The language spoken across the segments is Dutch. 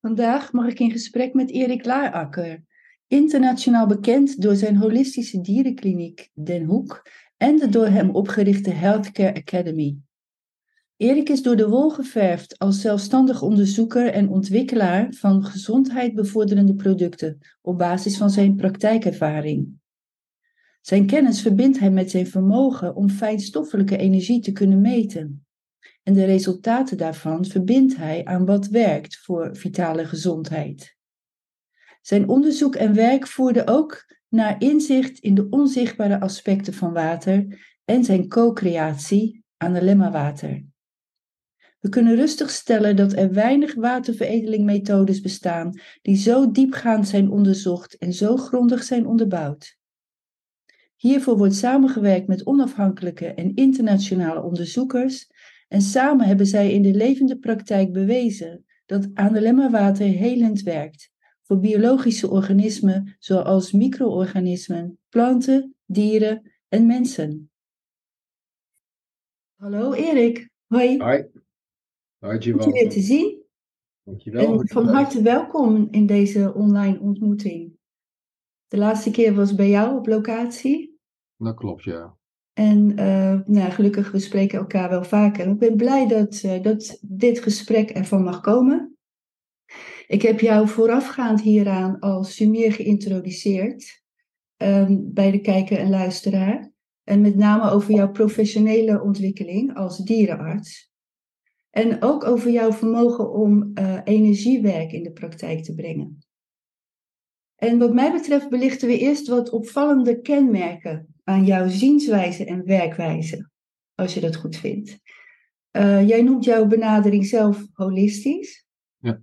Vandaag mag ik in gesprek met Erik Laarakker, internationaal bekend door zijn holistische dierenkliniek Den Hoek en de door hem opgerichte Healthcare Academy. Erik is door de wol geverfd als zelfstandig onderzoeker en ontwikkelaar van gezondheid producten op basis van zijn praktijkervaring. Zijn kennis verbindt hij met zijn vermogen om fijnstoffelijke energie te kunnen meten. En de resultaten daarvan verbindt hij aan wat werkt voor vitale gezondheid. Zijn onderzoek en werk voerde ook naar inzicht in de onzichtbare aspecten van water en zijn co-creatie aan de water. We kunnen rustig stellen dat er weinig waterveredelingmethodes bestaan die zo diepgaand zijn onderzocht en zo grondig zijn onderbouwd. Hiervoor wordt samengewerkt met onafhankelijke en internationale onderzoekers en samen hebben zij in de levende praktijk bewezen dat water helend werkt voor biologische organismen zoals micro-organismen, planten, dieren en mensen. Hallo Erik. Hoi. Hoi. Hoi Goed je weer te zien. Dankjewel. En van harte welkom in deze online ontmoeting. De laatste keer was bij jou op locatie. Dat klopt, ja. En uh, nou, gelukkig, we spreken elkaar wel vaker. Ik ben blij dat, uh, dat dit gesprek ervan mag komen. Ik heb jou voorafgaand hieraan als sumier geïntroduceerd um, bij de kijker en luisteraar. En met name over jouw professionele ontwikkeling als dierenarts. En ook over jouw vermogen om uh, energiewerk in de praktijk te brengen. En wat mij betreft belichten we eerst wat opvallende kenmerken aan jouw zienswijze en werkwijze, als je dat goed vindt. Uh, jij noemt jouw benadering zelf holistisch. Ja.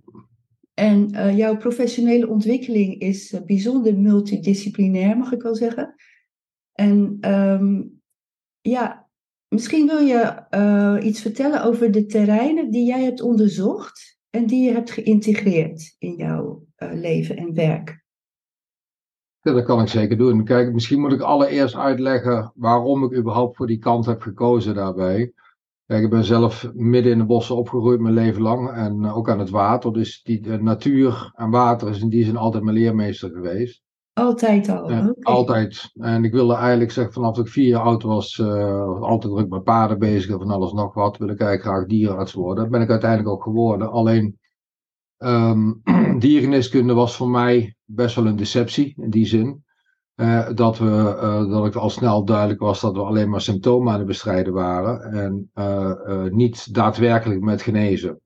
En uh, jouw professionele ontwikkeling is uh, bijzonder multidisciplinair, mag ik wel zeggen. En um, ja, misschien wil je iets vertellen over de terreinen die jij hebt onderzocht en die je hebt geïntegreerd in jouw leven en werk. Ja, dat kan ik zeker doen. Kijk, misschien moet ik allereerst uitleggen waarom ik überhaupt voor die kant heb gekozen daarbij. Kijk, ik ben zelf midden in de bossen opgegroeid mijn leven lang en ook aan het water. Dus die natuur en water is in die zin altijd mijn leermeester geweest. Altijd al? Altijd. En ik wilde eigenlijk zeggen, vanaf dat ik vier jaar oud was, uh, altijd druk met paarden bezig en van alles nog wat, wil ik eigenlijk graag dierenarts worden. Dat ben ik uiteindelijk ook geworden. Alleen Um, was voor mij best wel een deceptie in die zin. Uh, dat, we, uh, dat ik al snel duidelijk was dat we alleen maar symptomen aan het bestrijden waren en uh, niet daadwerkelijk met genezen.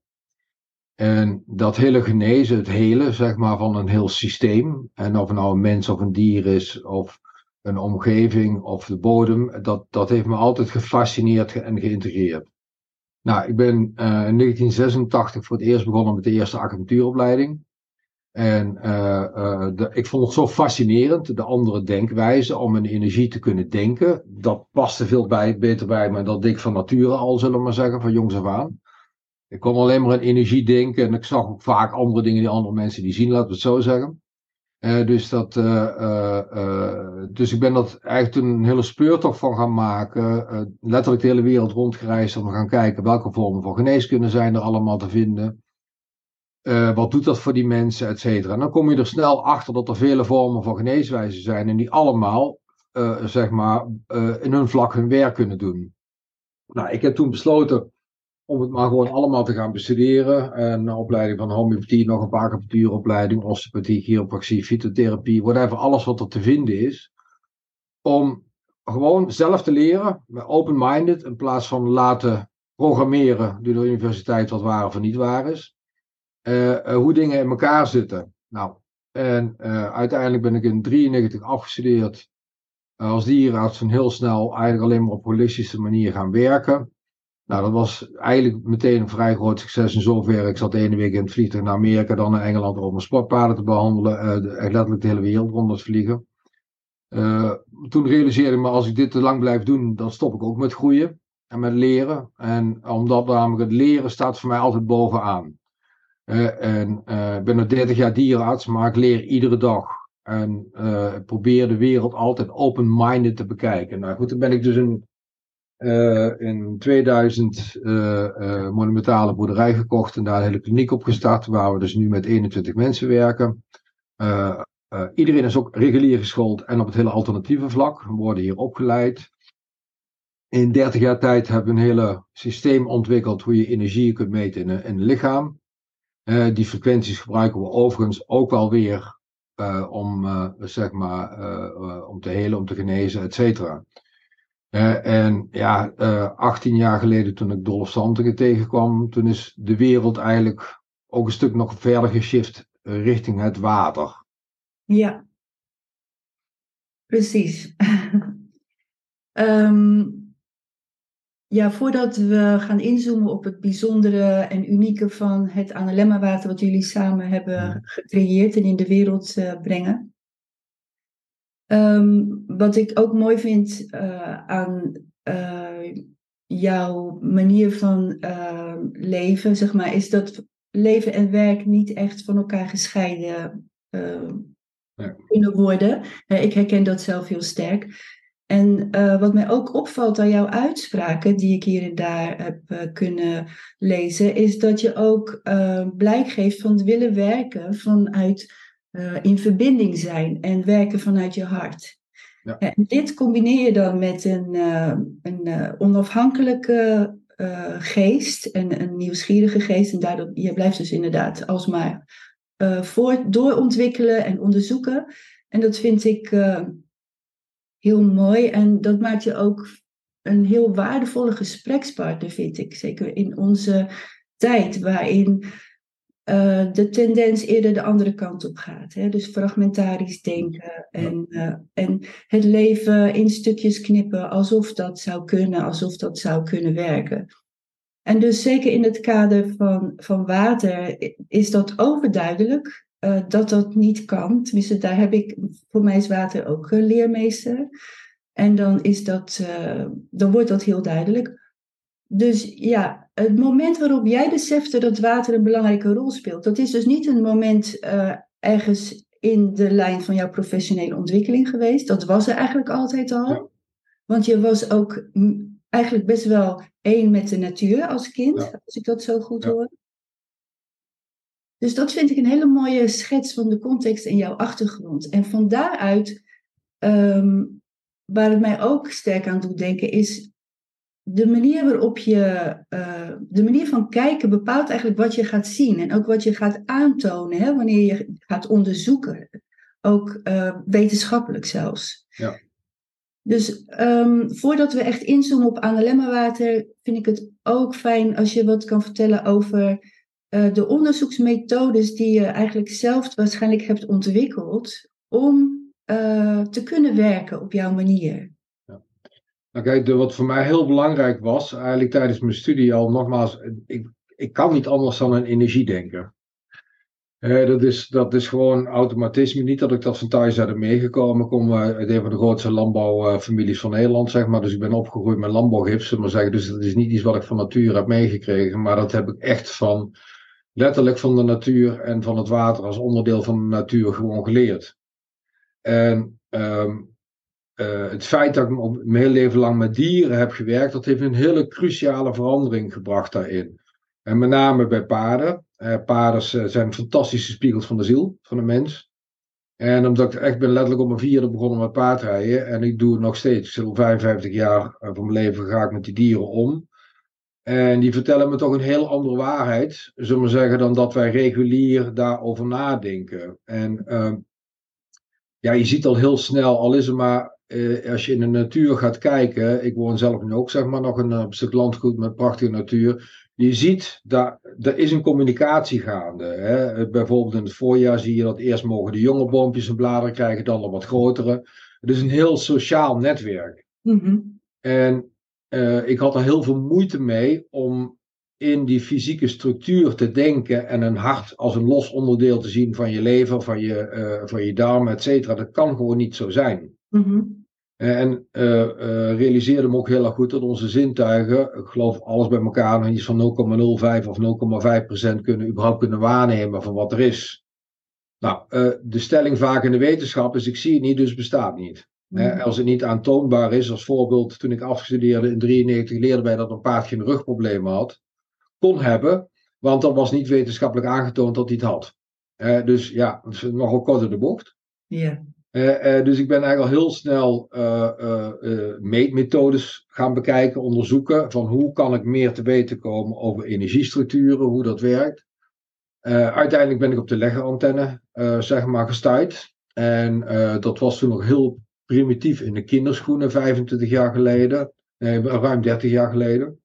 En dat hele genezen, het hele zeg maar, van een heel systeem, en of het nou een mens of een dier is, of een omgeving of de bodem, dat, dat heeft me altijd gefascineerd en geïntegreerd. Nou, ik ben in 1986 voor het eerst begonnen met de eerste acupunctuuropleiding. En uh, uh, ik vond het zo fascinerend, de andere denkwijze, om een energie te kunnen denken. Dat paste veel bij, beter bij me dan ik van nature al, zullen we maar zeggen, van jongs af aan. Ik kon alleen maar in energie denken en ik zag ook vaak andere dingen die andere mensen die zien, laten we het zo zeggen. Uh, dus, dat, dus ik ben dat eigenlijk een hele speurtocht van gaan maken. letterlijk de hele wereld rondgereisd om te gaan kijken welke vormen van geneeskunde zijn er allemaal te vinden. Wat doet dat voor die mensen, et cetera. En dan kom je er snel achter dat er vele vormen van geneeswijzen zijn en die allemaal, zeg maar, in hun vlak hun werk kunnen doen. Nou, ik heb toen besloten om het maar gewoon allemaal te gaan bestuderen. Een opleiding van homeopathie, nog een paar acupunctuuropleiding, osteopathie, chiropractie, fytotherapie, whatever, alles wat er te vinden is. Om gewoon zelf te leren, open-minded, in plaats van laten programmeren door de universiteit wat waar of niet waar is. Uh, uh, hoe dingen in elkaar zitten. Nou, en uh, uiteindelijk ben ik in 93 afgestudeerd als dierenarts en heel snel eigenlijk alleen maar op holistische manier gaan werken. Nou, dat was eigenlijk meteen een vrij groot succes in zoverre. Ik zat de ene week in het vliegtuig naar Amerika, dan naar Engeland om sportpaarden te behandelen. Uh, letterlijk de hele wereld rond te vliegen. Toen realiseerde ik me, als ik dit te lang blijf doen, dan stop ik ook met groeien en met leren. En omdat namelijk het leren staat voor mij altijd bovenaan. Uh, en ik ben nog 30 jaar dierenarts, maar ik leer iedere dag. En probeer de wereld altijd open-minded te bekijken. Nou goed, dan ben ik dus een in 2000 monumentale boerderij gekocht en daar een hele kliniek opgestart, waar we dus nu met 21 mensen werken. iedereen is ook regulier geschoold en op het hele alternatieve vlak. We worden hier opgeleid. In 30 jaar tijd hebben we een hele systeem ontwikkeld hoe je energie kunt meten in een, in een lichaam. Uh, die frequenties gebruiken we overigens ook wel weer uh, om, uh, zeg maar, om te helen, om te genezen, et cetera. en ja, 18 jaar geleden toen ik Dolph Santigen tegenkwam, toen is de wereld eigenlijk ook een stuk nog verder geshift richting het water. Ja, precies. um, Ja, voordat we gaan inzoomen op het bijzondere en unieke van het Analemma-water wat jullie samen hebben gecreëerd en in de wereld uh, brengen. Um, wat ik ook mooi vind uh, aan uh, jouw manier van ehm, leven, zeg maar, is dat leven en werk niet echt van elkaar gescheiden ehm, kunnen worden. ik herken dat zelf heel sterk. En uh, wat mij ook opvalt aan jouw uitspraken, die ik hier en daar heb uh, kunnen lezen, is dat je ook uh, blijk geeft van het willen werken vanuit in verbinding zijn en werken vanuit je hart. Ja. En dit combineer je dan met een, een onafhankelijke geest en een nieuwsgierige geest. En daardoor, je blijft dus inderdaad alsmaar voort doorontwikkelen en onderzoeken. En dat vind ik heel mooi. En dat maakt je ook een heel waardevolle gesprekspartner, vind ik. Zeker in onze tijd, waarin uh, de tendens eerder de andere kant op gaat. Hè? Dus fragmentarisch denken en, uh, en het leven in stukjes knippen alsof dat zou kunnen, alsof dat zou kunnen werken. En dus zeker in het kader van, van water is dat overduidelijk uh, dat dat niet kan. Tenminste, daar heb ik, voor mij is water ook een leermeester. En dan, is dat, uh, dan wordt dat heel duidelijk. Dus ja, het moment waarop jij besefte dat water een belangrijke rol speelt, dat is dus niet een moment uh, ergens in de lijn van jouw professionele ontwikkeling geweest. Dat was er eigenlijk altijd al. Want je was ook eigenlijk best wel één met de natuur als kind, als ik dat zo goed hoor. Dus dat vind ik een hele mooie schets van de context en jouw achtergrond. En van daaruit, um, waar het mij ook sterk aan doet denken, is de manier waarop je, uh, de manier van kijken bepaalt eigenlijk wat je gaat zien en ook wat je gaat aantonen hè, wanneer je gaat onderzoeken. Ook uh, wetenschappelijk zelfs. Ja. Dus um, voordat we echt inzoomen op water, vind ik het ook fijn als je wat kan vertellen over uh, de onderzoeksmethodes die je eigenlijk zelf waarschijnlijk hebt ontwikkeld om uh, te kunnen werken op jouw manier. Ja. Nou kijk, wat voor mij heel belangrijk was, eigenlijk tijdens mijn studie al, nogmaals, ik, ik kan niet anders dan een energiedenker. Uh, dat, is, dat is gewoon automatisme. Niet dat ik dat van thuis uit meegekomen. Ik kom uit een van de grootste landbouwfamilies van Nederland, zeg maar. Dus ik ben opgegroeid met landbouwgiften, maar zeggen. Dus dat is niet iets wat ik van nature heb meegekregen. Maar dat heb ik echt van letterlijk van de natuur en van het water als onderdeel van de natuur gewoon geleerd. En um, uh, het feit dat ik mijn hele leven lang met dieren heb gewerkt, dat heeft een hele cruciale verandering gebracht daarin. En met name bij paarden. Uh, paarden zijn fantastische spiegels van de ziel van de mens. En omdat ik echt ben letterlijk op mijn vierde begonnen met paardrijden. En ik doe het nog steeds. Ik zit al 55 jaar van mijn leven ga ik met die dieren om. En die vertellen me toch een heel andere waarheid, zullen we zeggen, dan dat wij regulier daarover nadenken. En uh, ja, je ziet al heel snel, al is het maar uh, als je in de natuur gaat kijken. Ik woon zelf nu ook, zeg maar, nog een, een stuk landgoed met prachtige natuur. Je ziet, dat er is een communicatie gaande. Hè? Bijvoorbeeld in het voorjaar zie je dat eerst mogen de jonge boompjes een bladeren krijgen, dan de wat grotere. Het is een heel sociaal netwerk. Mm -hmm. En uh, ik had er heel veel moeite mee om in die fysieke structuur te denken en een hart als een los onderdeel te zien van je lever, van je, uh, van je darmen, et cetera. Dat kan gewoon niet zo zijn. Mm -hmm. En uh, realiseerde me ook heel erg goed dat onze zintuigen, ik geloof alles bij elkaar, nog iets van 0,05 of 0,5 procent kunnen überhaupt kunnen waarnemen van wat er is. Nou, de stelling vaak in de wetenschap is: ik zie het niet, dus het bestaat niet. Eh, als het niet aantoonbaar is, als voorbeeld, toen ik afstudeerde in 93 leerden wij dat een paard geen rugproblemen had, kon hebben, want dat was niet wetenschappelijk aangetoond dat hij het had. Dus ja, is nogal kort in de bocht. Ja. Uh, dus ik ben eigenlijk al heel snel meetmethodes gaan bekijken, onderzoeken van hoe kan ik meer te weten komen over energiestructuren, hoe dat werkt. uiteindelijk ben ik op de leggerantenne, zeg maar, gestuurd. En dat was toen nog heel primitief in de kinderschoenen, 25 jaar geleden, nee, ruim 30 jaar geleden.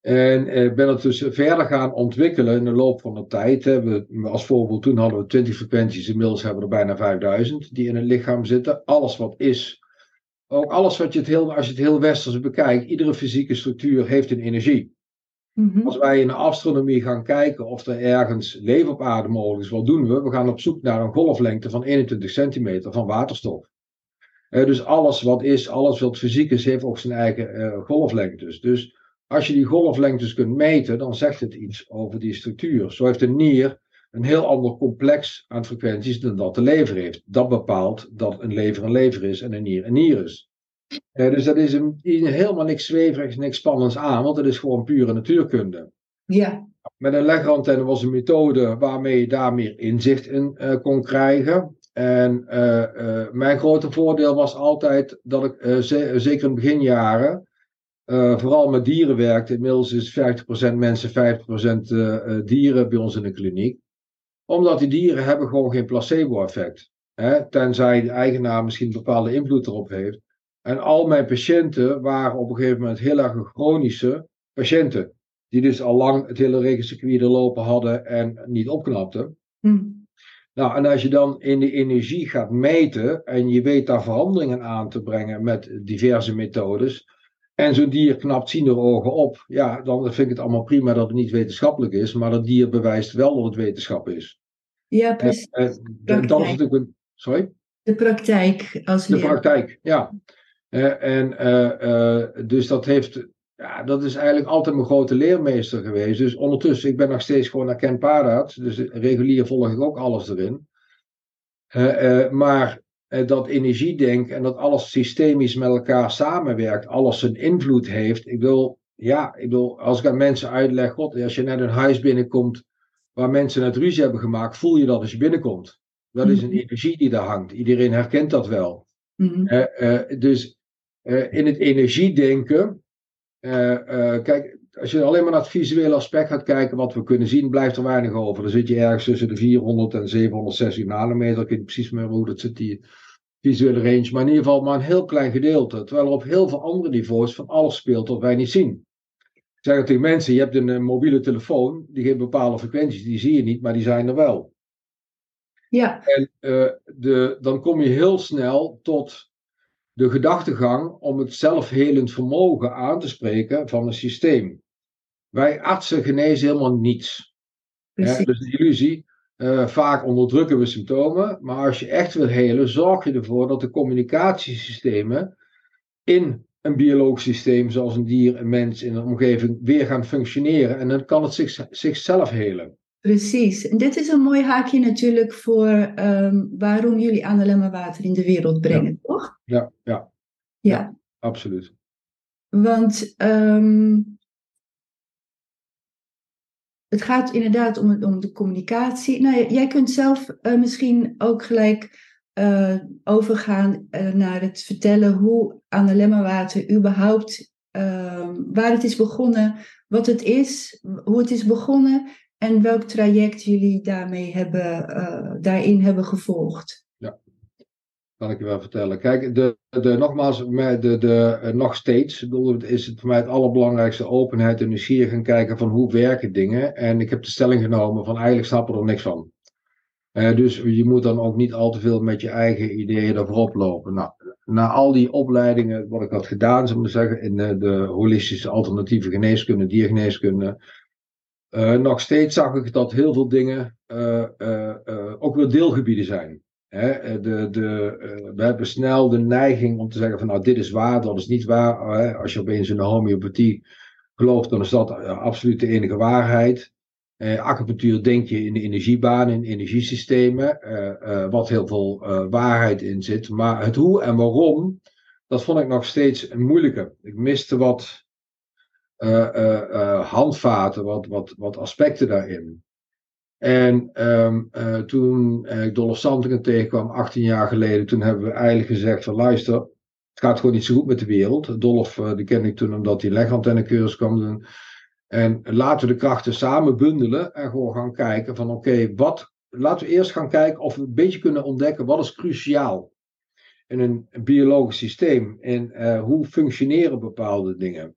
En eh, ben het dus verder gaan ontwikkelen in de loop van de tijd. We, als voorbeeld, toen hadden we 20 frequenties, inmiddels hebben we er bijna 5000 die in het lichaam zitten. Alles wat is, ook alles wat je het heel, als je het heel westers bekijkt, iedere fysieke structuur heeft een energie. Mhm. Als wij in de astronomie gaan kijken of er ergens leven op aarde mogelijk is, wat doen we? We gaan op zoek naar een golflengte van 21 centimeter van waterstof. Eh, dus alles wat is, alles wat fysiek is, heeft ook zijn eigen uh, golflengtes. Dus als je die golflengtes kunt meten, dan zegt het iets over die structuur. Zo heeft een nier een heel ander complex aan frequenties dan dat de lever heeft. Dat bepaalt dat een lever een lever is en een nier een nier is. Eh, dus dat is een, helemaal niks zweverigs, niks spannends aan, want het is gewoon pure natuurkunde. Ja. Met een leggerantenne was een methode waarmee je daar meer inzicht in uh, kon krijgen. En uh, mijn grote voordeel was altijd dat ik, zeker in beginjaren, vooral met dieren werkt. Inmiddels is 50% mensen, 50% uh, dieren bij ons in de kliniek. Omdat die dieren hebben gewoon geen placebo-effect. Tenzij de eigenaar misschien een bepaalde invloed erop heeft. En al mijn patiënten waren op een gegeven moment heel erg chronische patiënten. Die dus al lang het hele regencircuit lopen hadden en niet opknapten. Hm. Nou, en als je dan in de energie gaat meten en je weet daar veranderingen aan te brengen met diverse methodes, en zo'n dier knapt zien er ogen op. Ja, dan vind ik het allemaal prima dat het niet wetenschappelijk is. Maar dat dier bewijst wel dat het wetenschap is. Ja, precies. En, en, dan is het natuurlijk een. Sorry? De praktijk als De praktijk, ja. Uh, en uh, dus dat heeft. Ja, dat is eigenlijk altijd mijn grote leermeester geweest. Dus ondertussen, ik ben nog steeds gewoon naar Ken. Dus regulier volg ik ook alles erin. maar eh, dat energiedenk en dat alles systemisch met elkaar samenwerkt, alles een invloed heeft. Ik wil, ja, ik wil, als ik aan mensen uitleg, god, als je net een huis binnenkomt waar mensen het ruzie hebben gemaakt, voel je dat als je binnenkomt. Dat is een Mhm. energie die daar hangt. Iedereen herkent dat wel. Mhm. Eh, eh, dus eh, in het energiedenken, eh, kijk, als je alleen maar naar het visuele aspect gaat kijken, wat we kunnen zien, blijft er weinig over. Dan zit je ergens tussen de 400 en 760 nanometer. Ik weet niet precies meer hoe dat zit, die visuele range. Maar in ieder geval maar een heel klein gedeelte. Terwijl er op heel veel andere niveaus van alles speelt wat wij niet zien. Ik zeg het tegen mensen, je hebt een, mobiele telefoon, die geeft bepaalde frequenties, die zie je niet, maar die zijn er wel. Ja, En eh, de, dan kom je heel snel tot de gedachtegang om het zelfhelend vermogen aan te spreken van een systeem. Wij artsen genezen helemaal niets. Hè? precies. Dus de illusie, eh, vaak onderdrukken we symptomen, maar als je echt wil helen, zorg je ervoor dat de communicatiesystemen in een biologisch systeem, zoals een dier, een mens in een omgeving, weer gaan functioneren. En dan kan het zich, zichzelf helen. Precies. En dit is een mooi haakje natuurlijk voor ehm, waarom jullie aan water in de wereld brengen, toch? Ja, ja, Ja. absoluut. Want ehm, het gaat inderdaad om, om de communicatie. Nou, jij kunt zelf eh, misschien ook gelijk eh, overgaan eh, naar het vertellen hoe Water überhaupt, ehm, waar het is begonnen, wat het is, hoe het is begonnen en welk traject jullie daarmee hebben, daarin hebben gevolgd. Kan ik je wel vertellen. Kijk, de, de, nogmaals, de, de, eh, nog steeds is het voor mij het allerbelangrijkste openheid en nieuwsgierig gaan kijken van hoe werken dingen. En ik heb de stelling genomen van eigenlijk snappen er niks van. Eh, dus je moet dan ook niet al te veel met je eigen ideeën ervoor oplopen. Nou, na al die opleidingen, wat ik had gedaan, zou ik maar zeggen, in de, de holistische alternatieve geneeskunde, diergeneeskunde, eh, nog steeds zag ik dat heel veel dingen ook weer deelgebieden zijn. Eh, de, de, eh, we hebben snel de neiging om te zeggen van nou dit is waar, dat is niet waar. Hè. Als je opeens in de homeopathie gelooft, dan is dat eh, absoluut de enige waarheid. Acupunctuur denk je in de energiebanen, in energiesystemen, wat heel veel waarheid in zit. Maar het hoe en waarom, dat vond ik nog steeds een moeilijke. Ik miste wat handvaten, wat, wat, wat aspecten daarin. En um, uh, toen ik Dolph Santingen tegenkwam, 18 jaar geleden, toen hebben we eigenlijk gezegd van luister, het gaat gewoon niet zo goed met de wereld. Dolph, uh, die kende ik toen omdat hij legantennecursus kwam doen. En laten we de krachten samen bundelen en gewoon gaan kijken van oké, wat, laten we eerst gaan kijken of we een beetje kunnen ontdekken wat is cruciaal in een biologisch systeem en hoe functioneren bepaalde dingen.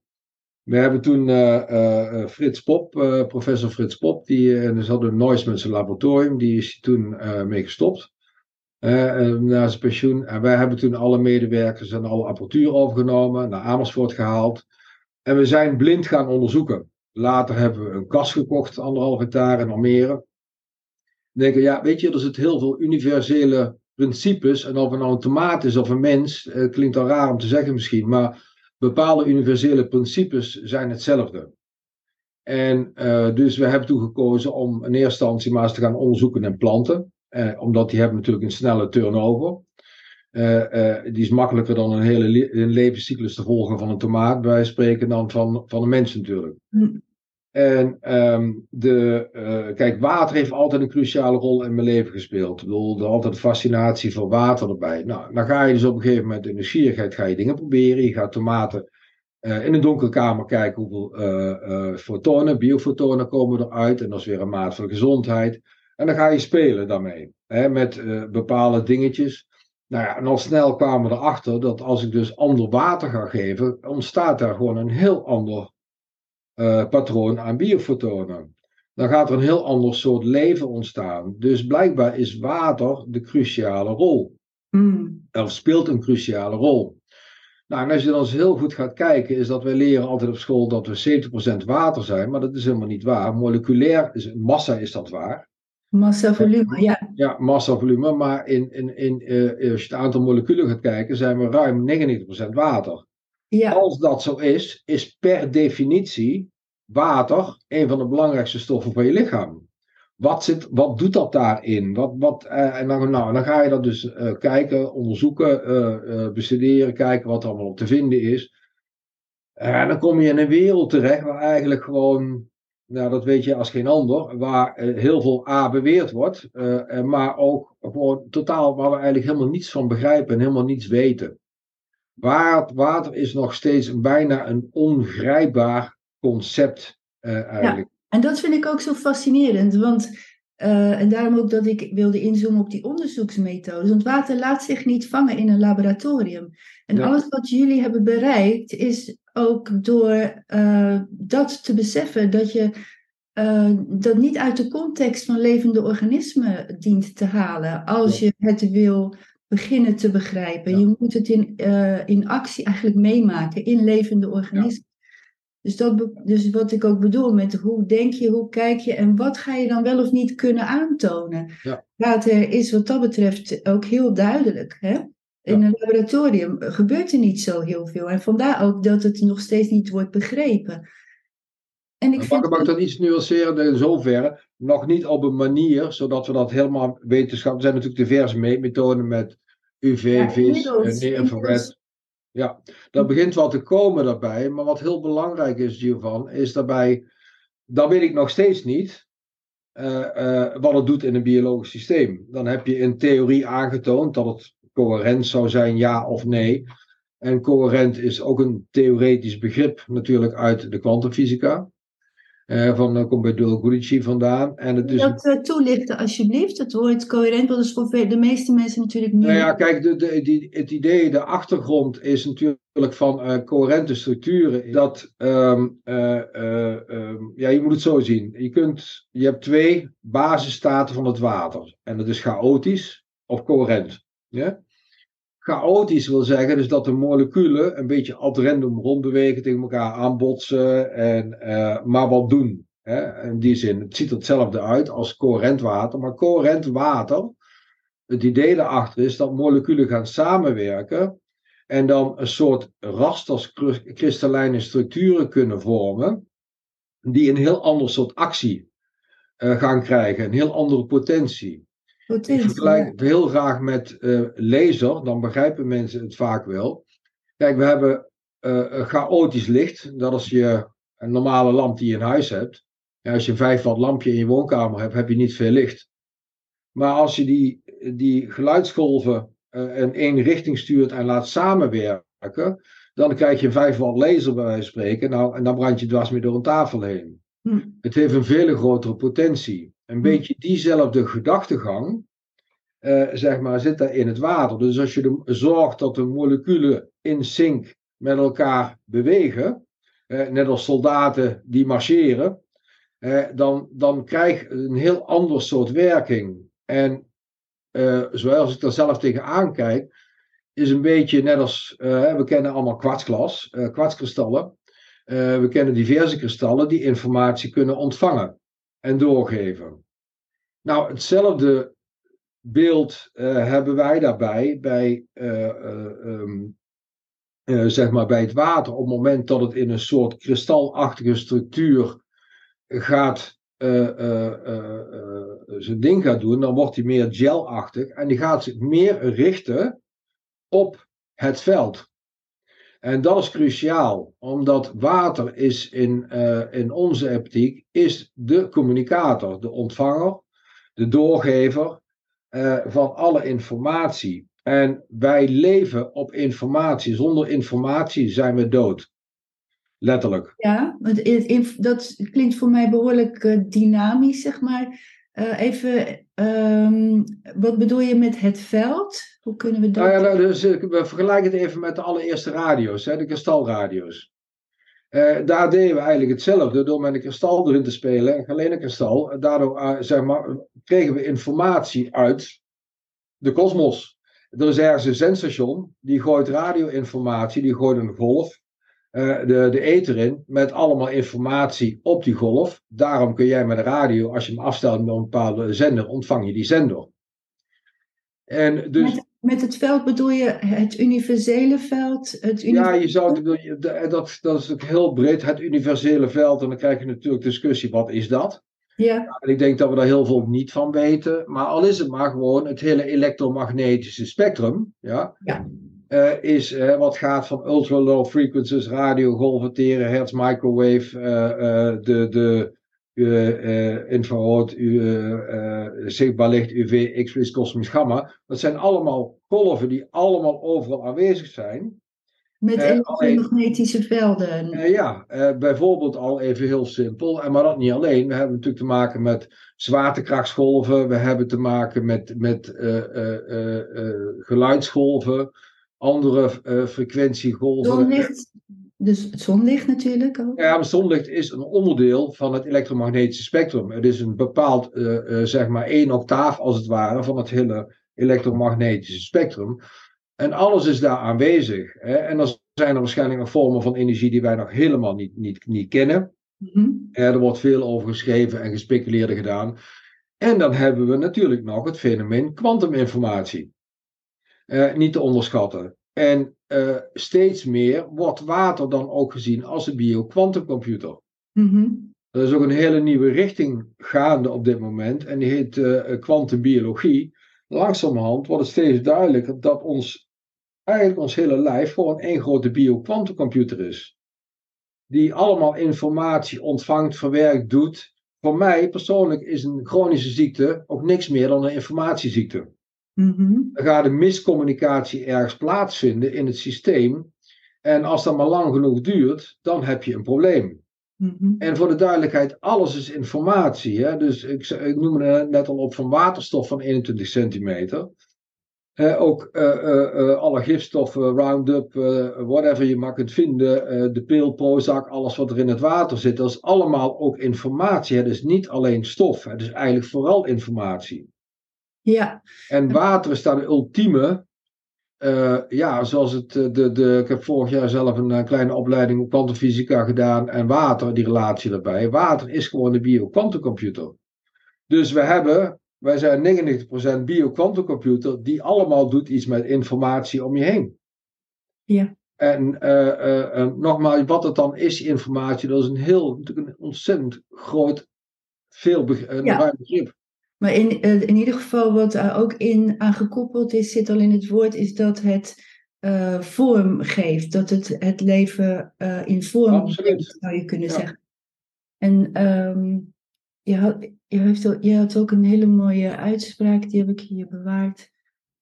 We hebben toen uh, Frits Pop, professor Frits Pop, die uh, dus hadden een Noismans laboratorium, die is toen mee gestopt na zijn pensioen. En wij hebben toen alle medewerkers en alle apparatuur overgenomen, naar Amersfoort gehaald. En we zijn blind gaan onderzoeken. Later hebben we een kast gekocht, anderhalf hectare in Almere. Dan denken, ja, weet je, er zitten heel veel universele principes. En of een nou tomaat is of een mens, klinkt al raar om te zeggen misschien, maar bepaalde universele principes zijn hetzelfde. En uh, dus we hebben toen gekozen om in eerste instantie maar te gaan onderzoeken in planten. Uh, omdat die hebben natuurlijk een snelle turnover. Uh, die is makkelijker dan een hele levenscyclus te volgen van een tomaat, bij spreken, dan van, van een mens natuurlijk. Hm. En um, de, uh, kijk, water heeft altijd een cruciale rol in mijn leven gespeeld. Ik bedoel, er altijd fascinatie voor water erbij. Nou, dan ga je dus op een gegeven moment in de nieuwsgierigheid ga je dingen proberen. Je gaat tomaten uh, in een donkere kamer kijken hoeveel uh, fotonen, biofotonen komen eruit. En dat is weer een maat van gezondheid. En dan ga je spelen daarmee. Hè, met bepaalde dingetjes. Nou ja, en al snel kwamen we erachter dat als ik dus ander water ga geven, ontstaat daar gewoon een heel ander uh, patroon aan biofotonen. Dan gaat er een heel ander soort leven ontstaan. Dus blijkbaar is water de cruciale rol. Mm. Of speelt een cruciale rol. Nou, en als je dan eens heel goed gaat kijken, is dat wij leren altijd op school dat we 70% water zijn, maar dat is helemaal niet waar. Moleculair, is, massa is dat waar. Massa-volume, ja. Ja, massa-volume, maar in, in, in, uh, als je het aantal moleculen gaat kijken, zijn we ruim 99% water. Ja. Als dat zo is, is per definitie water een van de belangrijkste stoffen van je lichaam. Wat, zit, wat doet dat daarin? Wat, wat, uh, en dan, nou, dan ga je dat dus uh, kijken, onderzoeken, uh, bestuderen, kijken wat er allemaal op te vinden is. En dan kom je in een wereld terecht waar eigenlijk gewoon, nou dat weet je als geen ander, waar heel veel A beweerd wordt, maar ook totaal waar we eigenlijk helemaal niets van begrijpen en helemaal niets weten. Water is nog steeds bijna een ongrijpbaar concept uh, eigenlijk. Ja, en dat vind ik ook zo fascinerend, want uh, en daarom ook dat ik wilde inzoomen op die onderzoeksmethodes. Want water laat zich niet vangen in een laboratorium. En alles wat jullie hebben bereikt is ook door uh, dat te beseffen dat je uh, dat niet uit de context van levende organismen dient te halen. Als je het wil beginnen te begrijpen. Je moet het in, uh, in actie eigenlijk meemaken, in levende organismen. Dus, dat, dus wat ik ook bedoel met hoe denk je, hoe kijk je en wat ga je dan wel of niet kunnen aantonen. Ja. Water is wat dat betreft ook heel duidelijk. Hè? In een laboratorium gebeurt er niet zo heel veel. En vandaar ook dat het nog steeds niet wordt begrepen. En ik vind... Mag ik dat iets nuanceren in zoverre? Nog niet op een manier zodat we dat helemaal wetenschap. Er zijn natuurlijk diverse methoden met UV, vis, neerinfrared. Ja, dat begint wel te komen daarbij. Maar wat heel belangrijk is hiervan, is daarbij, dat weet ik nog steeds niet, uh, uh, wat het doet in een biologisch systeem. Dan heb je in theorie aangetoond dat het coherent zou zijn, ja of nee. En coherent is ook een theoretisch begrip natuurlijk uit de kwantumfysica. Uh, van, uh, komt bij Dul vandaan. En het is... Dat uh, toelichten alsjeblieft, het woord coherent, dat is voor de meeste mensen natuurlijk niet. Nou ja, kijk, de, de, die, het idee, de achtergrond is natuurlijk van coherente structuren. Dat, um, um, ja, je moet het zo zien. Je, kunt, je hebt twee basisstaten van het water. En dat is chaotisch of coherent. Ja? Chaotisch wil zeggen dus dat de moleculen een beetje ad random rondbewegen, tegen elkaar aanbotsen, en, uh, maar wat doen. Hè? In die zin, het ziet er hetzelfde uit als coherent water, maar coherent water, het idee daarachter is dat moleculen gaan samenwerken en dan een soort rasters kristallijne structuren kunnen vormen, die een heel ander soort actie gaan krijgen. Een heel andere potentie. Potentie Ik vergelijk het heel graag met laser, dan begrijpen mensen het vaak wel. Kijk, we hebben chaotisch licht. Dat is je een normale lamp die je in huis hebt. Als je een 5 watt lampje in je woonkamer hebt, heb je niet veel licht. Maar als je die, die geluidsgolven uh, in één richting stuurt en laat samenwerken, dan krijg je een 5 watt laser bij wijze van spreken. Nou, en dan brand je dwars mee door een tafel heen. Hm. Het heeft een veel grotere potentie. Een beetje diezelfde gedachtegang, uh, zeg maar, zit daar in het water. Dus als je de, zorgt dat de moleculen in sync met elkaar bewegen, uh, net als soldaten die marcheren, dan, dan krijg je een heel ander soort werking. En zoals ik er zelf tegenaan kijk, is een beetje net als, we kennen allemaal kwartsglas, kwartskristallen. we kennen diverse kristallen die informatie kunnen ontvangen en doorgeven. Nou, hetzelfde beeld hebben wij daarbij bij, um, zeg maar bij het water. Op het moment dat het in een soort kristalachtige structuur gaat zijn ding gaat doen, dan wordt hij meer gelachtig en die gaat zich meer richten op het veld. En dat is cruciaal, omdat water is in, uh, in onze optiek is de communicator, de ontvanger, de doorgever uh, van alle informatie. En wij leven op informatie. Zonder informatie zijn we dood. Letterlijk. Ja, dat klinkt voor mij behoorlijk uh, dynamisch, zeg maar. Uh, even, um, wat bedoel je met het veld? Hoe kunnen we dat... Nou ja, nou, dus, we vergelijken het even met de allereerste radio's, hè, de kristalradio's. Uh, daar deden we eigenlijk hetzelfde door met een kristal erin te spelen, alleen een kristal. Daardoor uh, zeg maar, kregen we informatie uit de kosmos. Er is ergens een zendstation, die gooit radio-informatie, die gooit een golf. Uh, de, de ether in met allemaal informatie op die golf. Daarom kun jij met de radio, als je hem afstelt met een bepaalde zender, ontvang je die zender. En dus, met, met het veld bedoel je het universele veld? Het ja, je zou, dat, dat is ook heel breed, het universele veld. En dan krijg je natuurlijk discussie, wat is dat? Ja. En ik denk dat we daar heel veel niet van weten. Maar al is het maar gewoon het hele elektromagnetische spectrum. Ja. ja. Uh, is uh, wat gaat van ultra low frequencies, radiogolven, terahertz, microwave, uh, de, de infrarood, zichtbaar licht, UV, X-rays, kosmisch gamma. Dat zijn allemaal golven die allemaal overal aanwezig zijn. Met elektromagnetische velden. ja, bijvoorbeeld al even heel simpel. En maar dat niet alleen. We hebben natuurlijk te maken met zwaartekrachtsgolven. We hebben te maken met, met geluidsgolven andere uh, frequentiegolven. Zonlicht, dus het zonlicht natuurlijk ook. Ja, maar zonlicht is een onderdeel van het elektromagnetische spectrum. Het is een bepaald, uh, uh, zeg maar één octaaf als het ware, van het hele elektromagnetische spectrum. En alles is daar aanwezig. Hè? En dan zijn er waarschijnlijk nog vormen van energie die wij nog helemaal niet, niet, niet kennen. Mm -hmm. Er wordt veel over geschreven en gespeculeerd gedaan. En dan hebben we natuurlijk nog het fenomeen kwantuminformatie. Uh, niet te onderschatten. En uh, steeds meer wordt water dan ook gezien als een bio-quantumcomputer. Mm -hmm. Er is ook een hele nieuwe richting gaande op dit moment en die heet uh, kwantumbiologie. Langzamerhand wordt het steeds duidelijker dat ons, eigenlijk ons hele lijf gewoon één grote bio-quantumcomputer is. Die allemaal informatie ontvangt, verwerkt, doet. Voor mij persoonlijk is een chronische ziekte ook niks meer dan een informatieziekte. Mm -hmm. Dan gaat een miscommunicatie ergens plaatsvinden in het systeem. En als dat maar lang genoeg duurt, dan heb je een probleem. Mm -hmm. En voor de duidelijkheid, alles is informatie. Hè? Dus ik, ik noemde net al op van waterstof van 21 centimeter. Uh, ook uh, uh, alle gifstoffen, Roundup, whatever je maar kunt vinden, de pil, Prozac, alles wat er in het water zit, dat is allemaal ook informatie. Het is niet alleen stof, het is eigenlijk vooral informatie. Ja. En water is daar de ultieme. Uh, ja, zoals het. De, de, ik heb vorig jaar zelf een, een kleine opleiding op kwantumfysica gedaan. En water, die relatie daarbij. Water is gewoon de bio-quantumcomputer. Dus we hebben. Wij zijn 99% bio-quantumcomputer. Die allemaal doet iets met informatie om je heen. Ja. En uh, uh, nogmaals, wat het dan is, informatie, dat is een heel, natuurlijk een ontzettend groot veel een ja. ruim begrip. Maar in, in ieder geval, wat er ook in aangekoppeld is, zit al in het woord, is dat het uh, vorm geeft. Dat het het leven uh, in vorm geeft, zou je kunnen zeggen. En um, je, had, je, heeft ook, je had ook een hele mooie uitspraak, die heb ik hier bewaard.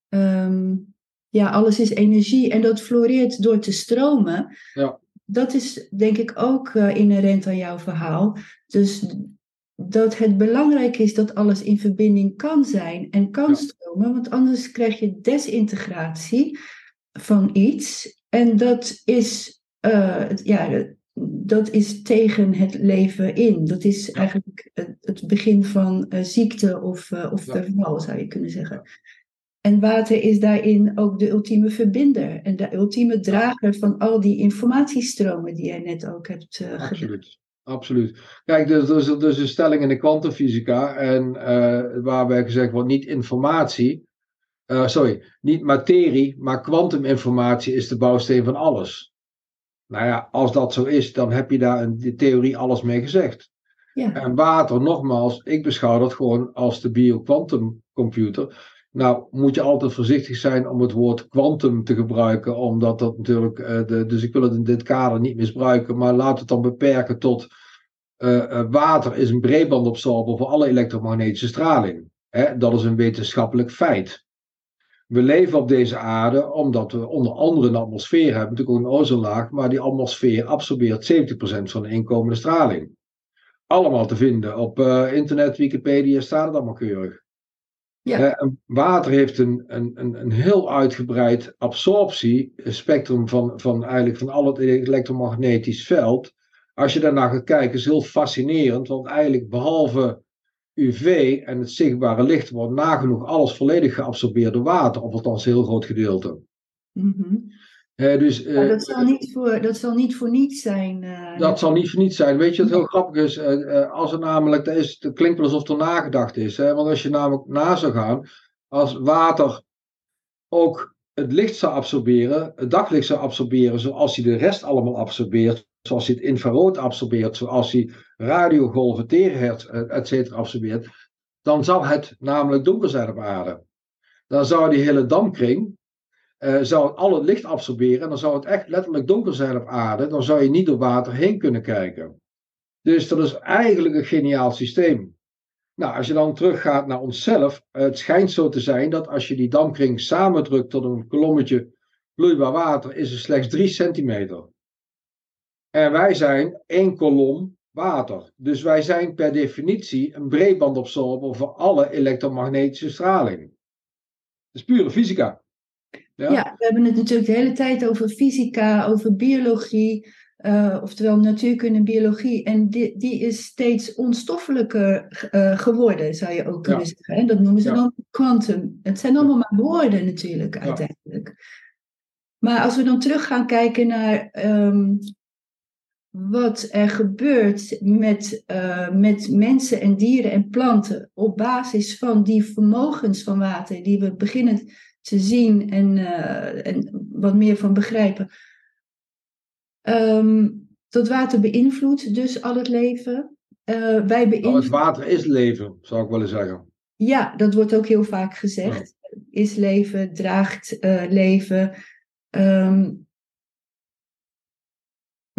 Um, ja, alles is energie en dat floreert door te stromen. Ja. Dat is denk ik ook uh, inherent aan jouw verhaal. Dus dat het belangrijk is dat alles in verbinding kan zijn en kan stromen, want anders krijg je desintegratie van iets. En dat is, uh, ja, dat is tegen het leven in. Dat is eigenlijk het begin van uh, ziekte of, uh, of verval, zou je kunnen zeggen. En water is daarin ook de ultieme verbinder en de ultieme drager van al die informatiestromen die jij net ook hebt uh, Absoluut. Absoluut. Kijk, dus, dus, dus een stelling in de kwantumfysica en uh, waarbij gezegd wordt niet informatie, uh, sorry, niet materie, maar kwantuminformatie is de bouwsteen van alles. Nou ja, als dat zo is, dan heb je daar in de theorie alles mee gezegd. Ja. En water, nogmaals, ik beschouw dat gewoon als de bio-quantumcomputer. Nou, moet je altijd voorzichtig zijn om het woord kwantum te gebruiken, omdat dat natuurlijk, uh, de, dus ik wil het in dit kader niet misbruiken, maar laat het dan beperken tot uh, water is een breedbandabsorber voor alle elektromagnetische straling. Hè? Dat is een wetenschappelijk feit. We leven op deze aarde omdat we onder andere een atmosfeer hebben, natuurlijk ook een ozonlaag, maar die atmosfeer absorbeert 70% van de inkomende straling. Allemaal te vinden op internet, Wikipedia staat het allemaal keurig. Ja. Uh, water heeft een, een, een, een heel uitgebreid absorptiespectrum van, van, eigenlijk van al het elektromagnetisch veld. Als je daarnaar gaat kijken, is heel fascinerend, want eigenlijk behalve UV en het zichtbare licht wordt nagenoeg alles volledig geabsorbeerd door water, of althans een heel groot gedeelte. Mm dus, uh, dat, zal niet voor, dat zal niet voor niets zijn. Uh, dat zal niet voor niets zijn. Weet je wat heel grappig is? Als er namelijk, dat, is, dat klinkt wel alsof er nagedacht is. Hè? Want als je namelijk na zou gaan, als water ook het licht zou absorberen, het daglicht zou absorberen, zoals hij de rest allemaal absorbeert, zoals hij het infrarood absorbeert, zoals hij radiogolven, terahertz, et cetera, absorbeert, dan zou het namelijk donker zijn op aarde. Dan zou die hele dampkring, uh, zou het al het licht absorberen en dan zou het echt letterlijk donker zijn op aarde. Dan zou je niet door water heen kunnen kijken. Dus dat is eigenlijk een geniaal systeem. Nou, als je dan teruggaat naar onszelf, het schijnt zo te zijn dat als je die dampkring samendrukt tot een kolommetje vloeibaar water, is er slechts 3 centimeter. En wij zijn één kolom water. Dus wij zijn per definitie een breedbandabsorber voor alle elektromagnetische straling. Dat is pure fysica. Ja? ja, we hebben het natuurlijk de hele tijd over fysica, over biologie, uh, oftewel natuurkunde en biologie. En die, die is steeds onstoffelijker uh, geworden, zou je ook kunnen ja. zeggen. En dat noemen ze ja. dan quantum. Het zijn allemaal maar woorden natuurlijk, uiteindelijk. Maar als we dan terug gaan kijken naar um, wat er gebeurt met, uh, met mensen en dieren en planten op basis van die vermogens van water die we beginnen te zien en, uh, en wat meer van begrijpen. Um, dat water beïnvloedt dus al het leven. Uh, wij beïnvloeden... Oh, het water is leven, zou ik willen zeggen. Ja, dat wordt ook heel vaak gezegd. Ja. Is leven, draagt leven. Um,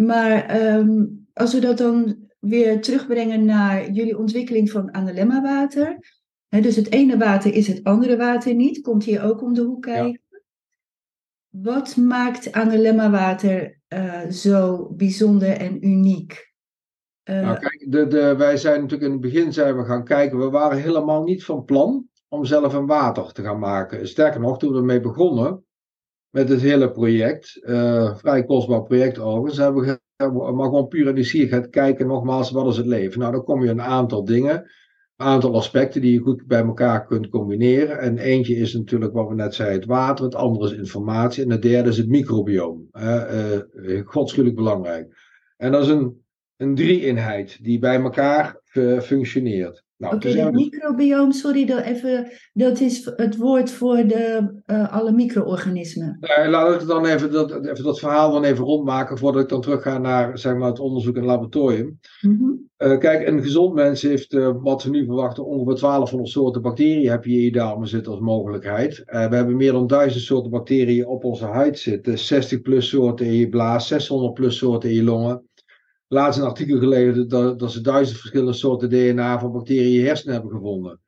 maar um, als we dat dan weer terugbrengen naar jullie ontwikkeling van analemma water. Dus het ene water is het andere water niet. Komt hier ook om de hoek kijken. Ja. Wat maakt analemma water uh, zo bijzonder en uniek? Uh, nou, kijk, de, de, wij zijn natuurlijk in het begin zijn we gaan kijken. We waren helemaal niet van plan om zelf een water te gaan maken. Sterker nog, toen we ermee begonnen, met het hele project, uh, vrij kostbaar project overigens, hebben we maar gewoon puur nieuwsgierigheid kijken nogmaals, wat is het leven? Nou, dan kom je een aantal dingen, aantal aspecten die je goed bij elkaar kunt combineren. En eentje is natuurlijk wat we net zeiden, het water, het andere is informatie en het derde is het microbioom. Uh, godschuwelijk belangrijk. En dat is een, een drie-eenheid die bij elkaar functioneert. Nou, Oké, okay, het microbioom, sorry, dat, even, dat is het woord voor de, uh, alle micro-organismen. Ja, laat ik dan even dat, even dat verhaal dan even rondmaken voordat ik dan terug ga naar zeg maar, het onderzoek in het laboratorium. Mm -hmm. Uh, kijk, een gezond mens heeft, uh, wat we nu verwachten, ongeveer 1200 soorten bacteriën heb je in je darmen zitten als mogelijkheid. Uh, we hebben meer dan 1000 soorten bacteriën op onze huid zitten. 60 plus soorten in je blaas, 600 plus soorten in je longen. Laatst een artikel gelezen dat, dat ze duizend verschillende soorten DNA van bacteriën in je hersenen hebben gevonden.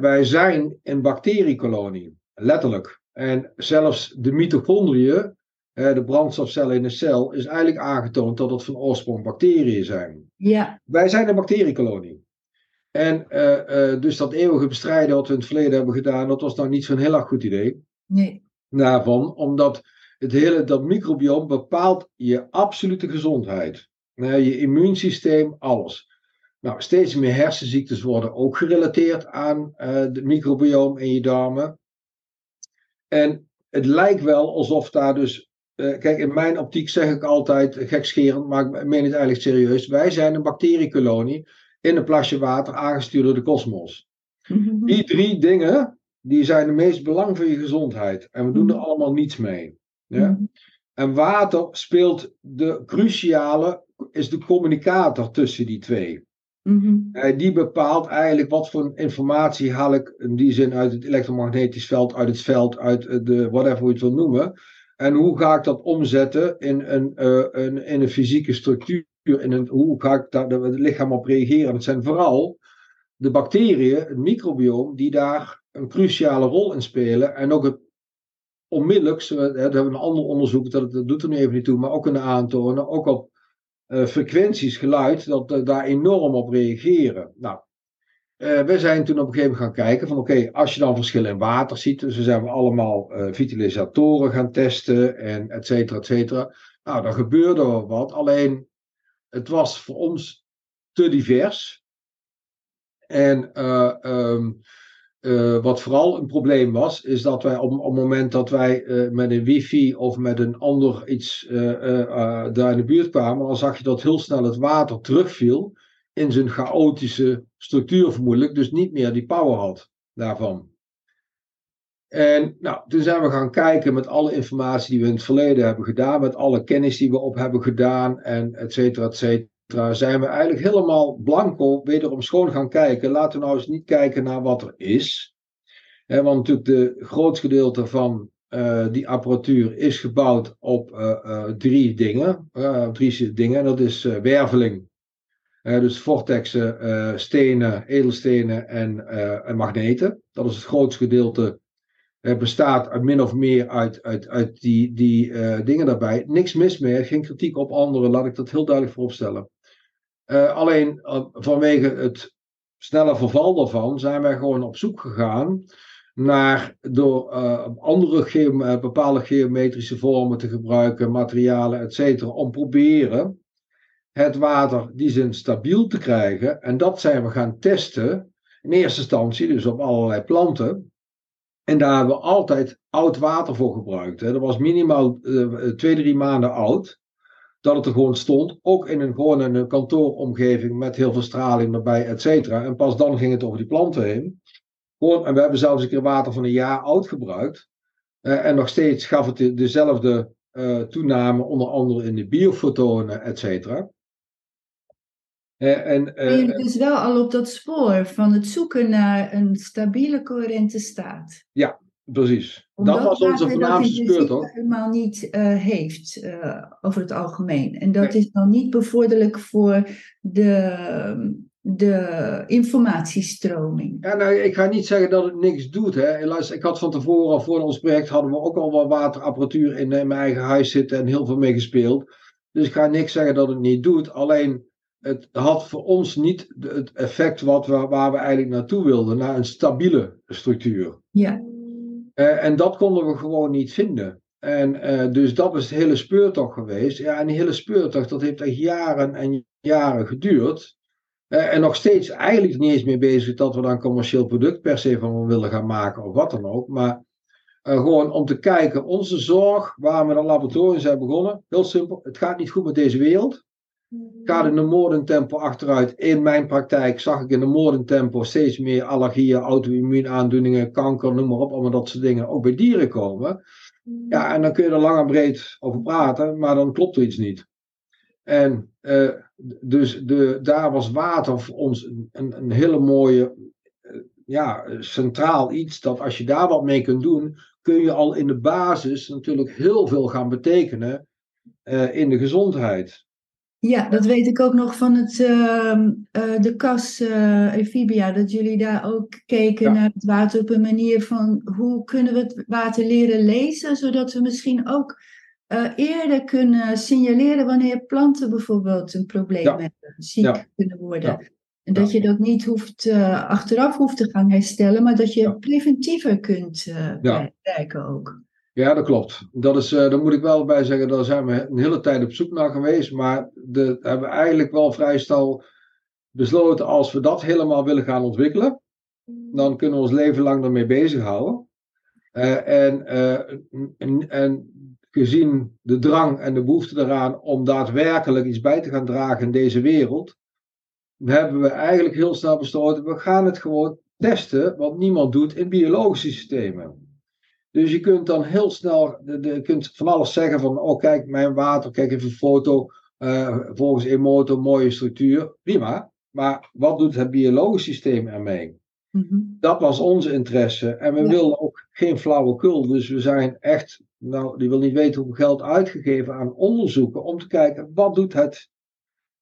wij zijn een bacteriekolonie, letterlijk. En zelfs de mitochondriën, de brandstofcellen in de cel, is eigenlijk aangetoond dat het van oorsprong bacteriën zijn. Ja. Wij zijn een bacteriekolonie. En uh, uh, dus dat eeuwige bestrijden wat we in het verleden hebben gedaan, dat was nou niet zo'n heel erg goed idee. Nee. Daarvan, omdat het hele, dat microbiome bepaalt je absolute gezondheid. Je immuunsysteem, alles. Nou, steeds meer hersenziektes worden ook gerelateerd aan het microbiome in je darmen. En het lijkt wel alsof daar dus. Uh, kijk, in mijn optiek zeg ik altijd gekscherend, maar ik meen het eigenlijk serieus. Wij zijn een bacteriekolonie in een plasje water aangestuurd door de kosmos. Die drie dingen, die zijn de meest belang voor je gezondheid. En we doen er allemaal niets mee. Ja? Mhm. En water speelt de cruciale, is de communicator tussen die twee. Mhm. Eh, die bepaalt eigenlijk wat voor informatie haal ik in die zin uit het elektromagnetisch veld, uit het veld, uit eh, de whatever je het wil noemen. En hoe ga ik dat omzetten in een, eh, een, in een fysieke structuur? In een, hoe ga ik daar het lichaam op reageren? Het zijn vooral de bacteriën, het microbiome, die daar een cruciale rol in spelen. En ook het onmiddellijk, dat hebben we een ander onderzoek, dat, dat doet er nu even niet toe, maar ook kunnen aantonen, ook op eh, frequenties, geluid, dat we daar enorm op reageren. Nou, eh, we zijn toen op een gegeven moment gaan kijken van oké, als je dan verschillen in water ziet, dus dan zijn we allemaal eh, vitalisatoren gaan testen en et cetera, et cetera. Nou, daar gebeurde wel wat, alleen het was voor ons te divers. En eh, eh, wat vooral een probleem was, is dat wij op, op het moment dat wij eh, met een wifi of met een ander iets eh, daar in de buurt kwamen, dan zag je dat heel snel het water terugviel in zijn chaotische structuur vermoedelijk, dus niet meer die power had daarvan. En nou, toen zijn we gaan kijken met alle informatie die we in het verleden hebben gedaan, met alle kennis die we op hebben gedaan en et cetera, et cetera, zijn we eigenlijk helemaal blanco wederom schoon gaan kijken. Laten we nou eens niet kijken naar wat er is. Want natuurlijk de grootste gedeelte van eh, die apparatuur is gebouwd op eh, eh, drie dingen. drie dingen. En dat is werveling. Dus vortexen, stenen, edelstenen en, en magneten. Dat is het grootste gedeelte. eh, bestaat min of meer uit, uit, uit die, die dingen daarbij. Niks mis mee, geen kritiek op anderen, laat ik dat heel duidelijk vooropstellen. Eh, alleen eh, vanwege het snelle verval daarvan zijn wij gewoon op zoek gegaan naar door eh, andere bepaalde geometrische vormen te gebruiken, materialen, et cetera, om proberen het water die zin stabiel te krijgen. En dat zijn we gaan testen in eerste instantie, dus op allerlei planten. En daar hebben we altijd oud water voor gebruikt. Hè. Dat was minimaal twee, drie maanden oud. Dat het er gewoon stond. Ook in een, gewoon in een kantooromgeving met heel veel straling erbij, et cetera. En pas dan ging het over die planten heen. Gewoon, en we hebben zelfs een keer water van een jaar oud gebruikt. Eh, en nog steeds gaf het de- dezelfde eh, toename, onder andere in de biofotonen, et cetera. Eh, en, je dus wel al op dat spoor van het zoeken naar een stabiele, coherente staat. Precies. Omdat dat was onze in voornaamste speurtocht. helemaal niet eh, heeft eh, over het algemeen. En dat Nee. is dan niet bevorderlijk voor de, de informatiestroming. Ja, nou, ik ga niet zeggen dat het niks doet. Hè. Helaas, ik had van tevoren, al voor ons project, hadden we ook al wat waterapparatuur in, eh, mijn eigen huis zitten en heel veel mee gespeeld. Dus ik ga niks zeggen dat het niet doet. Alleen, het had voor ons niet het effect wat we, waar we eigenlijk naartoe wilden, naar een stabiele structuur. Ja, Eh, en dat konden we gewoon niet vinden. En eh, dus dat is de hele speurtocht geweest. Ja, en die hele speurtocht, dat heeft echt jaren en jaren geduurd. Eh, en nog steeds eigenlijk niet eens mee bezig dat we een commercieel product per se van willen gaan maken of wat dan ook. Maar gewoon om te kijken, onze zorg, waar we een laboratorium zijn begonnen, heel simpel, het gaat niet goed met deze wereld. Gaat in een moordentempo achteruit. In mijn praktijk zag ik in een moordentempo steeds meer allergieën, auto-immuunaandoeningen, kanker, noem maar op, allemaal dat soort dingen ook bij dieren komen. Ja, en dan kun je er lang en breed over praten, maar dan klopt er iets niet. En uh, dus de, daar was water voor ons een, een hele mooie, uh, ja, centraal iets. Dat als je daar wat mee kunt doen, kun je al in de basis natuurlijk heel veel gaan betekenen uh, in de gezondheid. Ja, dat weet ik ook nog van het, uh, uh, de kas uh, Amphibia, dat jullie daar ook keken ja. naar het water op een manier van hoe kunnen we het water leren lezen, zodat we misschien ook eerder kunnen signaleren wanneer planten bijvoorbeeld een probleem ja. hebben, ziek ja. kunnen worden. En dat je dat niet hoeft, achteraf hoeft te gaan herstellen, maar dat je preventiever kunt werken ook. Ja, dat klopt. Dat is, uh, daar moet ik wel bij zeggen, daar zijn we een hele tijd op zoek naar geweest. Maar de, hebben we eigenlijk wel vrij snel besloten, als we dat helemaal willen gaan ontwikkelen, dan kunnen we ons leven lang ermee bezighouden. Uh, en, uh, en, en gezien de drang en de behoefte eraan om daadwerkelijk iets bij te gaan dragen in deze wereld, hebben we eigenlijk heel snel besloten, we gaan het gewoon testen, wat niemand doet in biologische systemen. Dus je kunt dan heel snel, de, de, je kunt van alles zeggen van, oh kijk, mijn water, kijk even een foto, uh, volgens Emoto, mooie structuur, prima. Maar wat doet het biologisch systeem ermee? Mm -hmm. Dat was onze interesse. En we ja. willen ook geen flauwekul. Dus we zijn echt, nou, die wil niet weten hoeveel geld uitgegeven aan onderzoeken om te kijken, wat doet het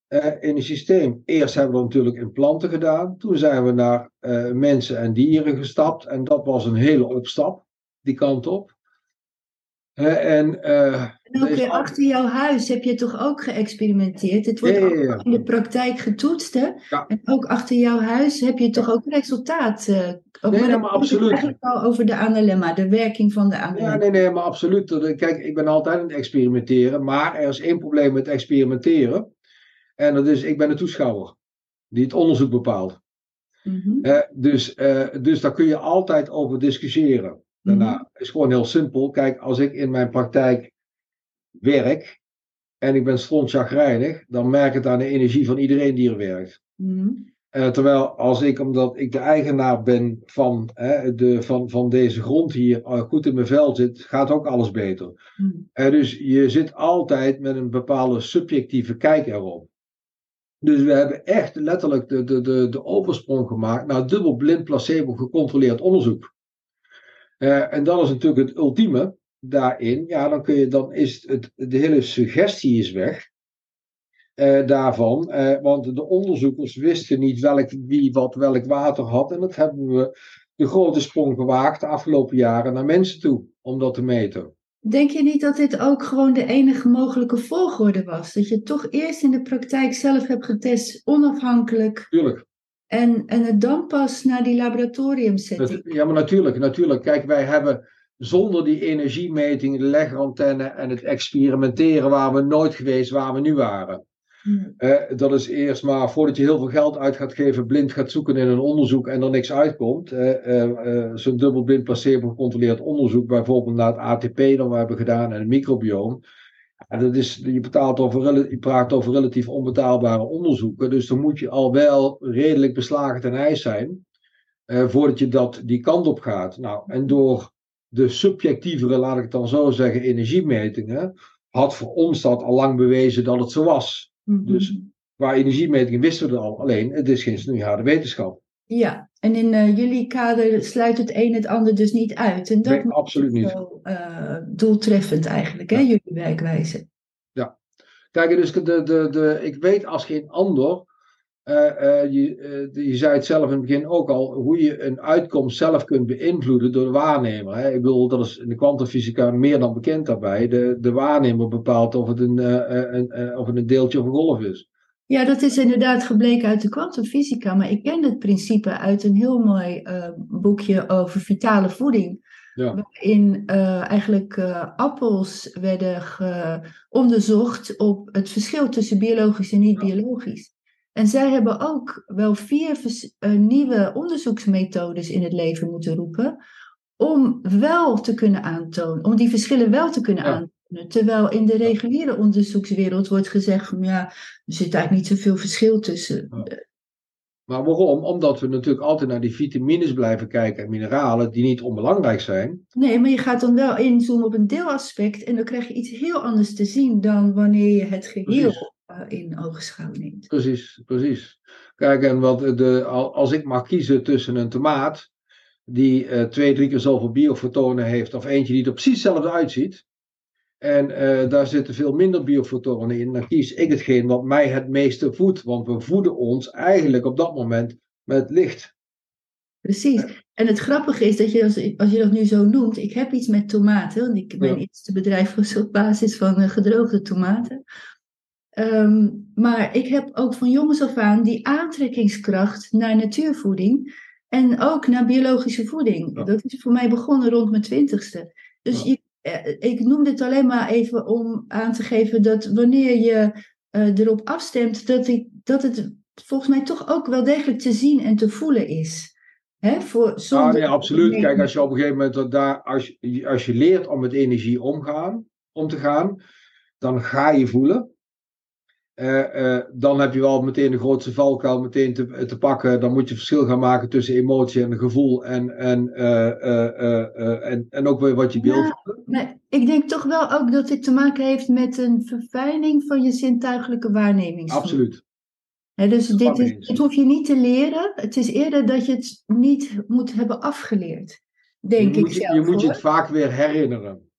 uh, in het systeem? Eerst hebben we natuurlijk in planten gedaan. Toen zijn we naar uh, mensen en dieren gestapt. En dat was een hele opstap die kant op. en, uh, en ook weer achter jouw huis heb je toch ook geëxperimenteerd? Het wordt ja, ja, ja. ook in de praktijk getoetst, hè? En ook achter jouw huis heb je toch ook resultaat? Uh, ook nee, nee, maar absoluut. Eigenlijk al over de analemma, de werking van de analemma. Ja, nee, nee, maar absoluut. Kijk, ik ben altijd aan het experimenteren, maar er is één probleem met experimenteren. En dat is, ik ben de toeschouwer die het onderzoek bepaalt. Mm -hmm. uh, dus, dus daar kun je altijd over discussiëren. Daarna mm -hmm. is gewoon heel simpel. Kijk, als ik in mijn praktijk werk en ik ben strontchagrijnig, dan merk ik het aan de energie van iedereen die er werkt. Mm -hmm. uh, terwijl als ik, omdat ik de eigenaar ben van, hè, de, van, van deze grond hier, uh, goed in mijn vel zit, gaat ook alles beter. Mm. Uh, dus je zit altijd met een bepaalde subjectieve kijk erop. Dus we hebben echt letterlijk de, de, de, de oversprong gemaakt naar dubbelblind placebo gecontroleerd onderzoek. Uh, en dat is natuurlijk het ultieme daarin. Ja, dan, kun je, dan is het, de hele suggestie is weg. Uh, daarvan. Uh, want de onderzoekers wisten niet welk, wie wat welk water had. En dat hebben we de grote sprong gewaagd de afgelopen jaren naar mensen toe om dat te meten. Denk je niet dat dit ook gewoon de enige mogelijke volgorde was? Dat je toch eerst in de praktijk zelf hebt getest, onafhankelijk. Tuurlijk. En, en het dan pas naar die laboratoriumsetting. Ja, maar natuurlijk, natuurlijk. Kijk, wij hebben zonder die energiemeting, de legantenne en het experimenteren waar we nooit geweest waar we nu waren. Hmm. Uh, dat is eerst maar voordat je heel veel geld uit gaat geven, blind gaat zoeken in een onderzoek en er niks uitkomt. Uh, uh, Zo'n dubbelblind placebo gecontroleerd onderzoek, bijvoorbeeld naar het ATP dat we hebben gedaan en het microbioom. En dat is, je, betaalt over, je praat over relatief onbetaalbare onderzoeken. Dus dan moet je al wel redelijk beslagen ten ijs zijn. Uh, voordat je dat die kant op gaat. Nou, en door de subjectievere, laat ik het dan zo zeggen, energiemetingen. had voor ons dat al lang bewezen dat het zo was. Mm -hmm. Dus qua energiemetingen wisten we het al. Alleen, het is geen snoeiharde wetenschap. Ja, en in uh, jullie kader sluit het een het ander dus niet uit. En dat nee, absoluut niet. Zo, uh, doeltreffend eigenlijk, hè, jullie werkwijze. Ja, kijk, dus de, de, de, ik weet als geen ander, uh, je, je zei het zelf in het begin ook al, hoe je een uitkomst zelf kunt beïnvloeden door de waarnemer. Hè. Ik bedoel, dat is in de kwantumfysica meer dan bekend daarbij. De, de waarnemer bepaalt of het een, een, of het een deeltje of een golf is. Ja, dat is inderdaad gebleken uit de kwantumfysica, maar ik ken het principe uit een heel mooi uh, boekje over vitale voeding. Ja. Waarin uh, eigenlijk uh, appels werden onderzocht op het verschil tussen biologisch en niet-biologisch. En zij hebben ook wel vier nieuwe onderzoeksmethodes in het leven moeten roepen. Om wel te kunnen aantonen, om die verschillen wel te kunnen ja. aantonen. Terwijl in de reguliere onderzoekswereld wordt gezegd, ja, er zit eigenlijk niet zoveel verschil tussen. Maar waarom? Omdat we natuurlijk altijd naar die vitamines blijven kijken en mineralen die niet onbelangrijk zijn. Nee, maar je gaat dan wel inzoomen op een deelaspect en dan krijg je iets heel anders te zien dan wanneer je het geheel uh, in oogschouw neemt. Precies, precies. Kijk, en wat de, als ik mag kiezen tussen een tomaat die uh, twee, drie keer zoveel biofotonen heeft, of eentje die er precies hetzelfde uitziet, en uh, daar zitten veel minder biofotonen in, dan kies ik hetgeen wat mij het meeste voedt. Want we voeden ons eigenlijk op dat moment met licht. Precies. En het grappige is dat je, als, als je dat nu zo noemt, ik heb iets met tomaten. Ik, mijn ja. eerste bedrijf was op basis van uh, gedroogde tomaten. Um, maar ik heb ook van jongens af aan die aantrekkingskracht naar natuurvoeding en ook naar biologische voeding. Ja. Dat is voor mij begonnen rond mijn twintigste. Dus ja. je, ik noem dit alleen maar even om aan te geven dat wanneer je uh, erop afstemt, dat, ik, dat het volgens mij toch ook wel degelijk te zien en te voelen is. Hè, voor, zonder... ah, nee, absoluut. Kijk, als je op een gegeven moment daar, als je, als je leert om met energie omgaan, om te gaan, dan ga je voelen. Uh, uh, dan heb je wel meteen de grootste valkuil meteen te, te pakken. Dan moet je verschil gaan maken tussen emotie en gevoel en, en, uh, en, en ook weer wat je. Ja, maar ik denk toch wel ook dat dit te maken heeft met een verfijning van je zintuigelijke waarneming. Absoluut. He, dus dit is, het hoef je niet te leren. Het is eerder dat je het niet moet hebben afgeleerd. Denk je ik moet, je, zelf, je moet je het vaak weer herinneren.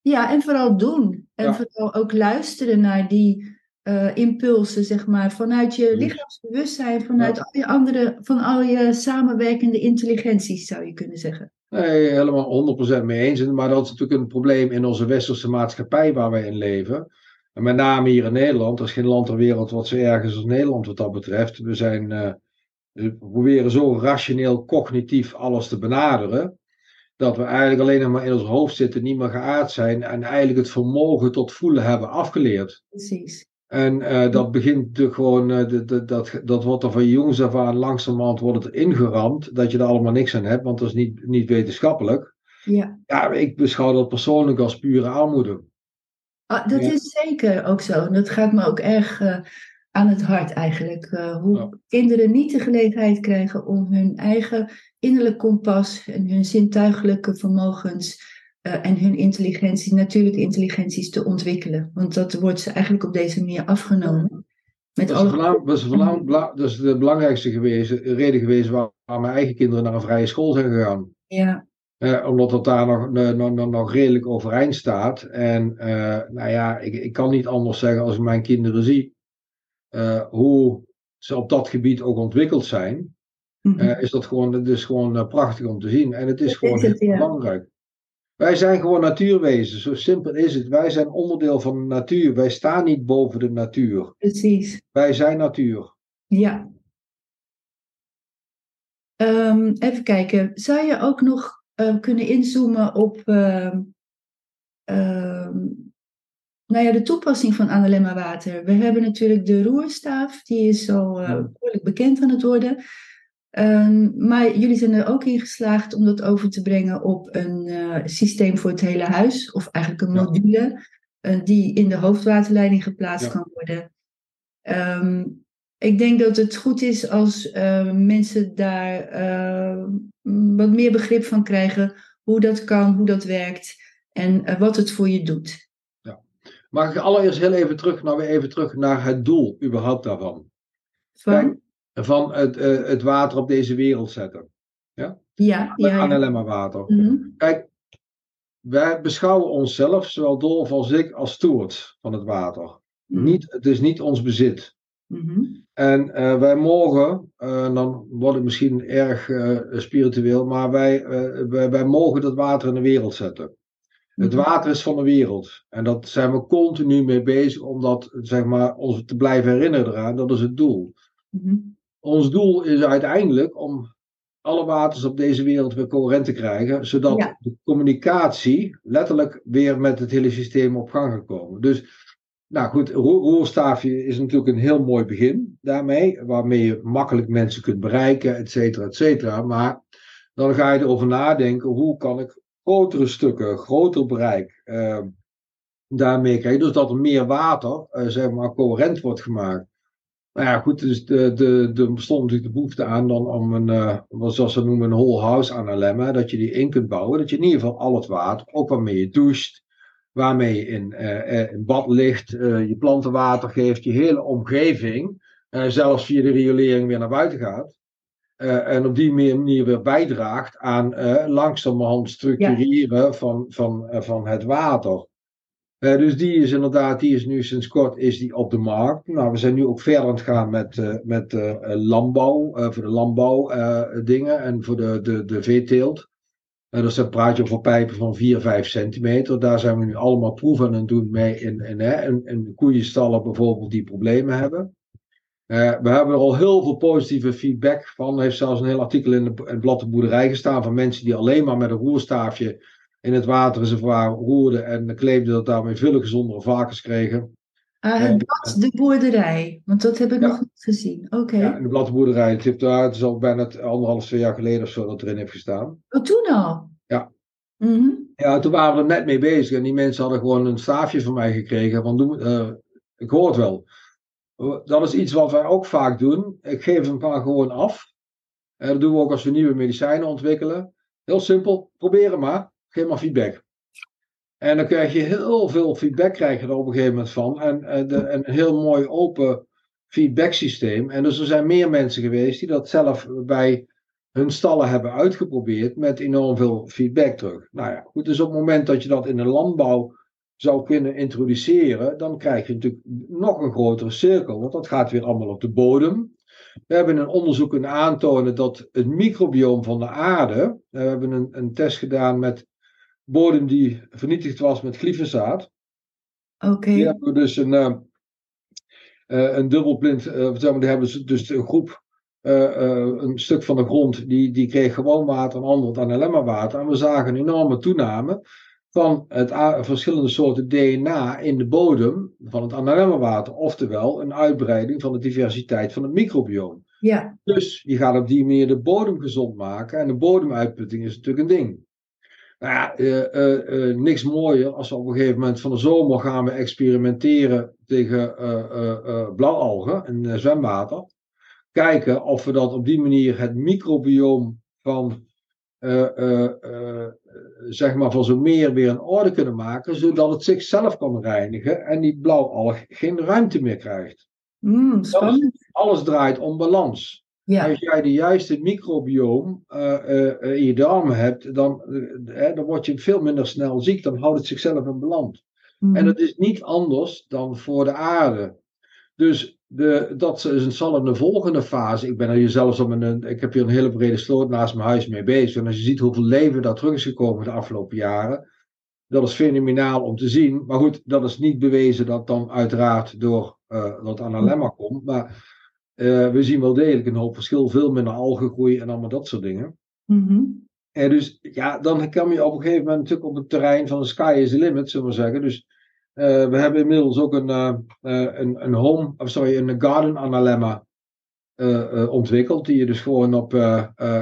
Ja, en vooral doen. En Ja. vooral ook luisteren naar die eh, impulsen, zeg maar. Vanuit je lichaamsbewustzijn, vanuit Ja. al je andere, van al je samenwerkende intelligenties, zou je kunnen zeggen. Nee, helemaal 100% mee eens. Maar dat is natuurlijk een probleem in onze westerse maatschappij waar wij in leven. En met name hier in Nederland. Er is geen land ter wereld wat zo erg is als Nederland wat dat betreft. We, zijn, eh, we proberen zo rationeel, cognitief alles te benaderen. Dat we eigenlijk alleen nog maar in ons hoofd zitten, niet meer geaard zijn. En eigenlijk het vermogen tot voelen hebben afgeleerd. Precies. En eh, dat begint natuurlijk gewoon, eh, dat, dat, dat, dat wordt er van jongs af aan langzamerhand wordt het ingeramd. Dat je er allemaal niks aan hebt, want dat is niet, niet wetenschappelijk. Ja, Ja, ik beschouw dat persoonlijk als pure armoede. Ah, dat Ja. is zeker ook zo. En dat gaat me ook erg eh, aan het hart eigenlijk. hoe Ja. kinderen niet de gelegenheid krijgen om hun eigen innerlijk kompas en hun zintuigelijke vermogens eh, en hun intelligentie, natuurlijke intelligenties te ontwikkelen. Want dat wordt ze eigenlijk op deze manier afgenomen. Met Dat is, de alle... belang- dat, is de belang- bela- dat is de belangrijkste reden geweest waar, waar mijn eigen kinderen naar een vrije school zijn gegaan. Ja, Eh, omdat dat daar nog, nog, nog, nog redelijk overeind staat. En eh, nou ja, ik, ik kan niet anders zeggen als ik mijn kinderen zie. eh, hoe ze op dat gebied ook ontwikkeld zijn. mhm. eh, is dat gewoon, het is gewoon eh, prachtig om te zien. En het is gewoon is het, heel ja. belangrijk. Wij zijn gewoon natuurwezens, zo simpel is het. Wij zijn onderdeel van de natuur. Wij staan niet boven de natuur. precies. Wij zijn natuur. Ja. Ehm, even kijken. Zou je ook nog eh, kunnen inzoomen op ehm, ehm, nou ja, de toepassing van Analemma water? We hebben natuurlijk de roerstaaf, die is al eh, behoorlijk bekend aan het worden. Ehm, maar jullie zijn er ook in geslaagd om dat over te brengen op een eh, systeem voor het hele huis, of eigenlijk een Ja. module eh, die in de hoofdwaterleiding geplaatst Ja. kan worden. Ehm, ik denk dat het goed is als eh, mensen daar wat meer begrip van krijgen hoe dat kan, hoe dat werkt en wat het voor je doet. Mag ik allereerst heel even terug, nou weer even terug naar het doel überhaupt daarvan. Van, Van het, eh, het water op deze wereld zetten. ja, ja, Met ja. Analemma water. Mhm, Kijk, wij beschouwen onszelf, zowel Dolf als ik, als stewards van het water. mhm, Niet, het is niet ons bezit. mhm. En eh, wij mogen, eh, dan wordt het misschien erg spiritueel, maar wij, wij, wij mogen dat water in de wereld zetten. Het water is van de wereld. En dat zijn we continu mee bezig om dat, zeg maar, ons te blijven herinneren eraan. Dat is het doel. Mhm. Ons doel is uiteindelijk om alle waters op deze wereld weer coherent te krijgen, zodat Ja. de communicatie letterlijk weer met het hele systeem op gang gaat komen. Dus, nou goed, roer- roerstaafje is natuurlijk een heel mooi begin daarmee, waarmee je makkelijk mensen kunt bereiken, et cetera, et cetera. Maar dan ga je erover nadenken, hoe kan ik grotere stukken, groter bereik eh, daarmee krijgen. Dus dat er meer water, eh, zeg maar, coherent wordt gemaakt. Nou ja, goed, dus de, de, de, er bestond natuurlijk de behoefte aan dan om een, eh, wat zoals ze noemen, een whole house analemma, dat je die in kunt bouwen, dat je in ieder geval al het water, ook waarmee je doucht, waarmee je in, in bad ligt, je planten water geeft, je hele omgeving, zelfs via de riolering weer naar buiten gaat. en op die manier weer bijdraagt aan langzamerhand structureren van, van, van het water. Uh, dus die is inderdaad, die is nu sinds kort is die op de markt. Nou, we zijn nu ook verder aan het gaan met, uh, met uh, landbouw, voor de landbouwdingen en voor de, de, de veeteelt. dus dan praat je over pijpen van 4, 5 centimeter. Daar zijn we nu allemaal proeven aan het doen mee in, in, in, koeienstallen bijvoorbeeld die problemen hebben. we hebben er al heel veel positieve feedback van. Er heeft zelfs een heel artikel in, in het blad de boerderij gestaan van mensen die alleen maar met een roerstaafje in het waterreservoir roerden en claimden dat daarmee veel gezondere varkens kregen. Uh, het blad de boerderij, want dat heb ik nog niet gezien. Oké. Ja, de bladboerderij. Het, heeft daar, het is al bijna anderhalf, twee jaar geleden of zo dat erin heeft gestaan. Oh, toen al? Ja. Mm Ja, toen waren we er net mee bezig en die mensen hadden gewoon een staafje van mij gekregen. Van, doe, uh, ik hoor het wel. Dat is iets wat wij ook vaak doen. Ik geef hem maar gewoon af. En dat doen we ook als we nieuwe medicijnen ontwikkelen. Heel simpel, proberen maar geef maar feedback. En dan krijg je heel veel feedback krijg er op een gegeven moment van. En, en, de, een heel mooi open feedback systeem. En dus er zijn meer mensen geweest die dat zelf bij hun stallen hebben uitgeprobeerd met enorm veel feedback terug. Nou ja, goed, dus op het moment dat je dat in de landbouw zou kunnen introduceren, dan krijg je natuurlijk nog een grotere cirkel, want dat gaat weer allemaal op de bodem. We hebben een onderzoek kunnen aantonen dat het microbioom van de aarde, we hebben een, een test gedaan met bodem die vernietigd was met glyfosaat. Oké. Okay. Die hebben we dus een, uh, een dubbelblind, uh, zeg maar, die hebben dus, dus een groep, een stuk van de grond, die, die kreeg gewoon water, een ander dan alleen maar water. En we zagen een enorme toename van het verschillende soorten DNA in de bodem van het water, oftewel een uitbreiding van de diversiteit van het microbioom. Ja. Dus je gaat op die manier de bodem gezond maken en de bodemuitputting is natuurlijk een ding. Nou ja, uh, uh, niks mooier als we op een gegeven moment van de zomer gaan we experimenteren tegen blauwalgen en zwemwater. Kijken of we dat op die manier het microbioom van, zeg maar van zo'n meer weer in orde kunnen maken, zodat het zichzelf kan reinigen en die blauwalg geen ruimte meer krijgt. Mm, spannend. alles draait om balans. Ja. Als jij de juiste microbioom uh, uh, in je darmen hebt, dan, uh, dan word je veel minder snel ziek. Dan houdt het zichzelf in balans. Mm. En dat is niet anders dan voor de aarde. Dus de, dat is, zal een volgende fase. Ik ben er hier zelfs op een, ik heb hier een hele brede sloot naast mijn huis mee bezig. En als je ziet hoeveel leven daar terug is gekomen de afgelopen jaren, dat is fenomenaal om te zien. Maar goed, dat is niet bewezen dat dan uiteraard door dat aan alleen maar komt. Maar uh, we zien wel degelijk een hoop verschil, veel minder algengroei en allemaal dat soort dingen. Mm-hmm. En dus ja, dan kan je op een gegeven moment natuurlijk op het terrein van de sky is the limit, zullen we zeggen. Dus uh, we hebben inmiddels ook een, uh, een, een home, of sorry, een garden analemma ontwikkeld, die je dus gewoon op,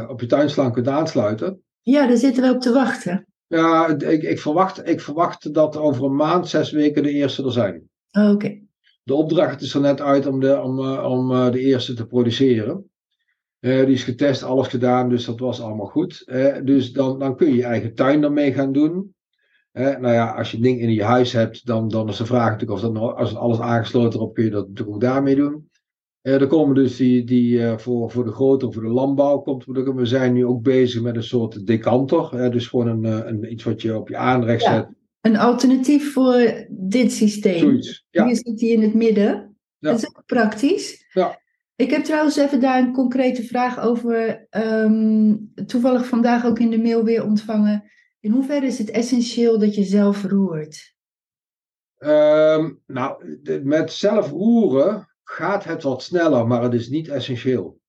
op je tuinslang kunt aansluiten. Ja, daar zitten we op te wachten. Ja, ik, ik, verwacht, ik verwacht dat over een maand, zes weken de eerste er zijn. Oké. De opdracht is er net uit om de, om, eh, om eh, de eerste te produceren. Uh, die is getest, alles gedaan, dus dat was allemaal goed. Uh, dus dan, dan kun je je eigen tuin ermee gaan doen. nou ja, als je het ding in je huis hebt, dan, dan is de vraag natuurlijk of dat nog, als alles aangesloten erop, kun je dat natuurlijk ook daarmee doen. er komen dus die, die voor, voor de grote, voor de landbouw komt. We zijn nu ook bezig met een soort decanter. dus gewoon een, een, iets wat je op je aanrecht zet een alternatief voor dit systeem. Zoiets, ja. Hier zit hij in het midden. Ja. Dat is ook praktisch. Ja. Ik heb trouwens even daar een concrete vraag over. Um, toevallig vandaag ook in de mail weer ontvangen. In hoeverre is het essentieel dat je zelf roert? Um, nou, met zelf roeren gaat het wat sneller, maar het is niet essentieel.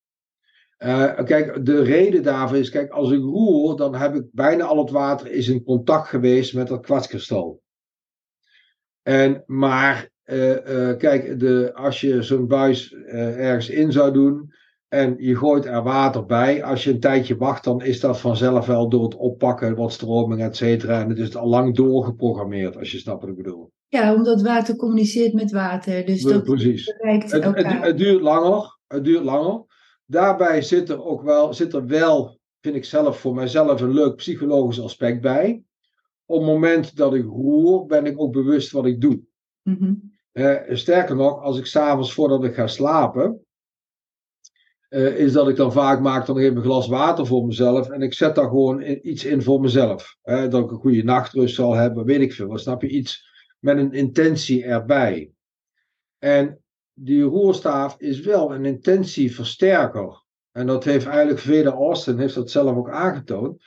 Uh, kijk, de reden daarvoor is, kijk, als ik roer, dan heb ik bijna al het water is in contact geweest met dat kwartskristal. En, maar, uh, uh, kijk, de, als je zo'n buis ergens in zou doen en je gooit er water bij, als je een tijdje wacht, dan is dat vanzelf wel door het oppakken, wat stroming, et cetera. En het is al lang doorgeprogrammeerd, als je snapt wat ik bedoel. Ja, omdat water communiceert met water. Dus dat Precies. Het, het, het duurt langer. Het duurt langer. Daarbij zit er ook wel, zit er wel, vind ik zelf voor mijzelf, een leuk psychologisch aspect bij. op het moment dat ik roer, ben ik ook bewust wat ik doe. Mhm. Sterker nog, als ik s'avonds voordat ik ga slapen, eh, is dat ik dan vaak maak dan even een glas water voor mezelf en ik zet daar gewoon in- iets in voor mezelf. Hè, dat ik een goede nachtrust zal hebben, weet ik veel. wat, Snap je iets met een intentie erbij? En die roerstaaf is wel een intentieversterker. En dat heeft eigenlijk Veda Austin heeft dat zelf ook aangetoond.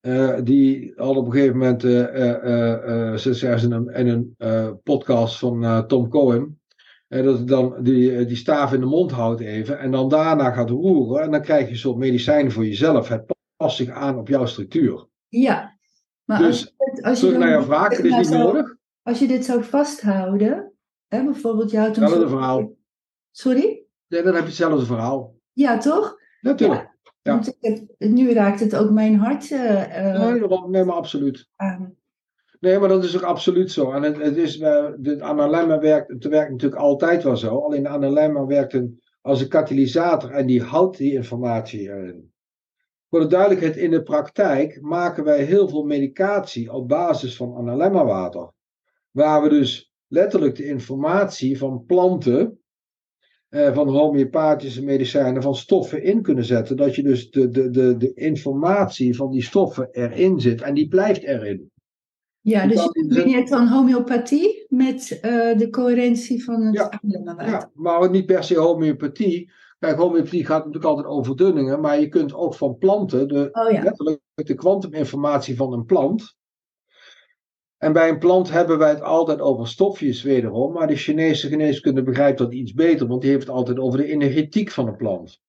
Eh, die had op een gegeven moment, ze zeggen ze in een, in een eh, podcast van eh, Tom Cohen, dat ik dan die, die staaf in de mond houdt even en dan daarna gaat roeren. En dan krijg je een soort medicijn voor jezelf. Het past zich aan op jouw structuur. Ja. Maar Dus, als je, als je Terug dan- naar jouw vraag, het is niet nodig. Als je dit zou vasthouden, hè, bijvoorbeeld je houdt een Hetzelfde verhaal. Sorry? Ja, dan heb je hetzelfde verhaal. Ja, toch? Natuurlijk. Ja. Want ik heb- nu raakt het ook mijn hart eh, eh, Nee, nee, maar absoluut. aan. Nee, maar dat is ook absoluut zo. En het, het is, eh, de analemma werkt, het werkt natuurlijk altijd wel zo. Alleen de analemma werkt een, als een katalysator en die houdt die informatie erin. Voor de duidelijkheid, in de praktijk maken wij heel veel medicatie op basis van analemma water. Waar we dus letterlijk de informatie van planten, eh, van homeopathische medicijnen, van stoffen in kunnen zetten. Dat je dus de, de, de, de informatie van die stoffen erin zit en die blijft erin. Ja, dus je combineert dan homeopathie met eh, de coherentie van het Ja. Ja, maar niet per se homeopathie. Kijk, homeopathie gaat natuurlijk altijd over verdunningen, maar je kunt ook van planten de, Oh ja. letterlijk de kwantuminformatie van een plant. En bij een plant hebben wij het altijd over stofjes wederom, maar de Chinese geneeskunde begrijpt dat iets beter, want die heeft het altijd over de energetiek van een plant.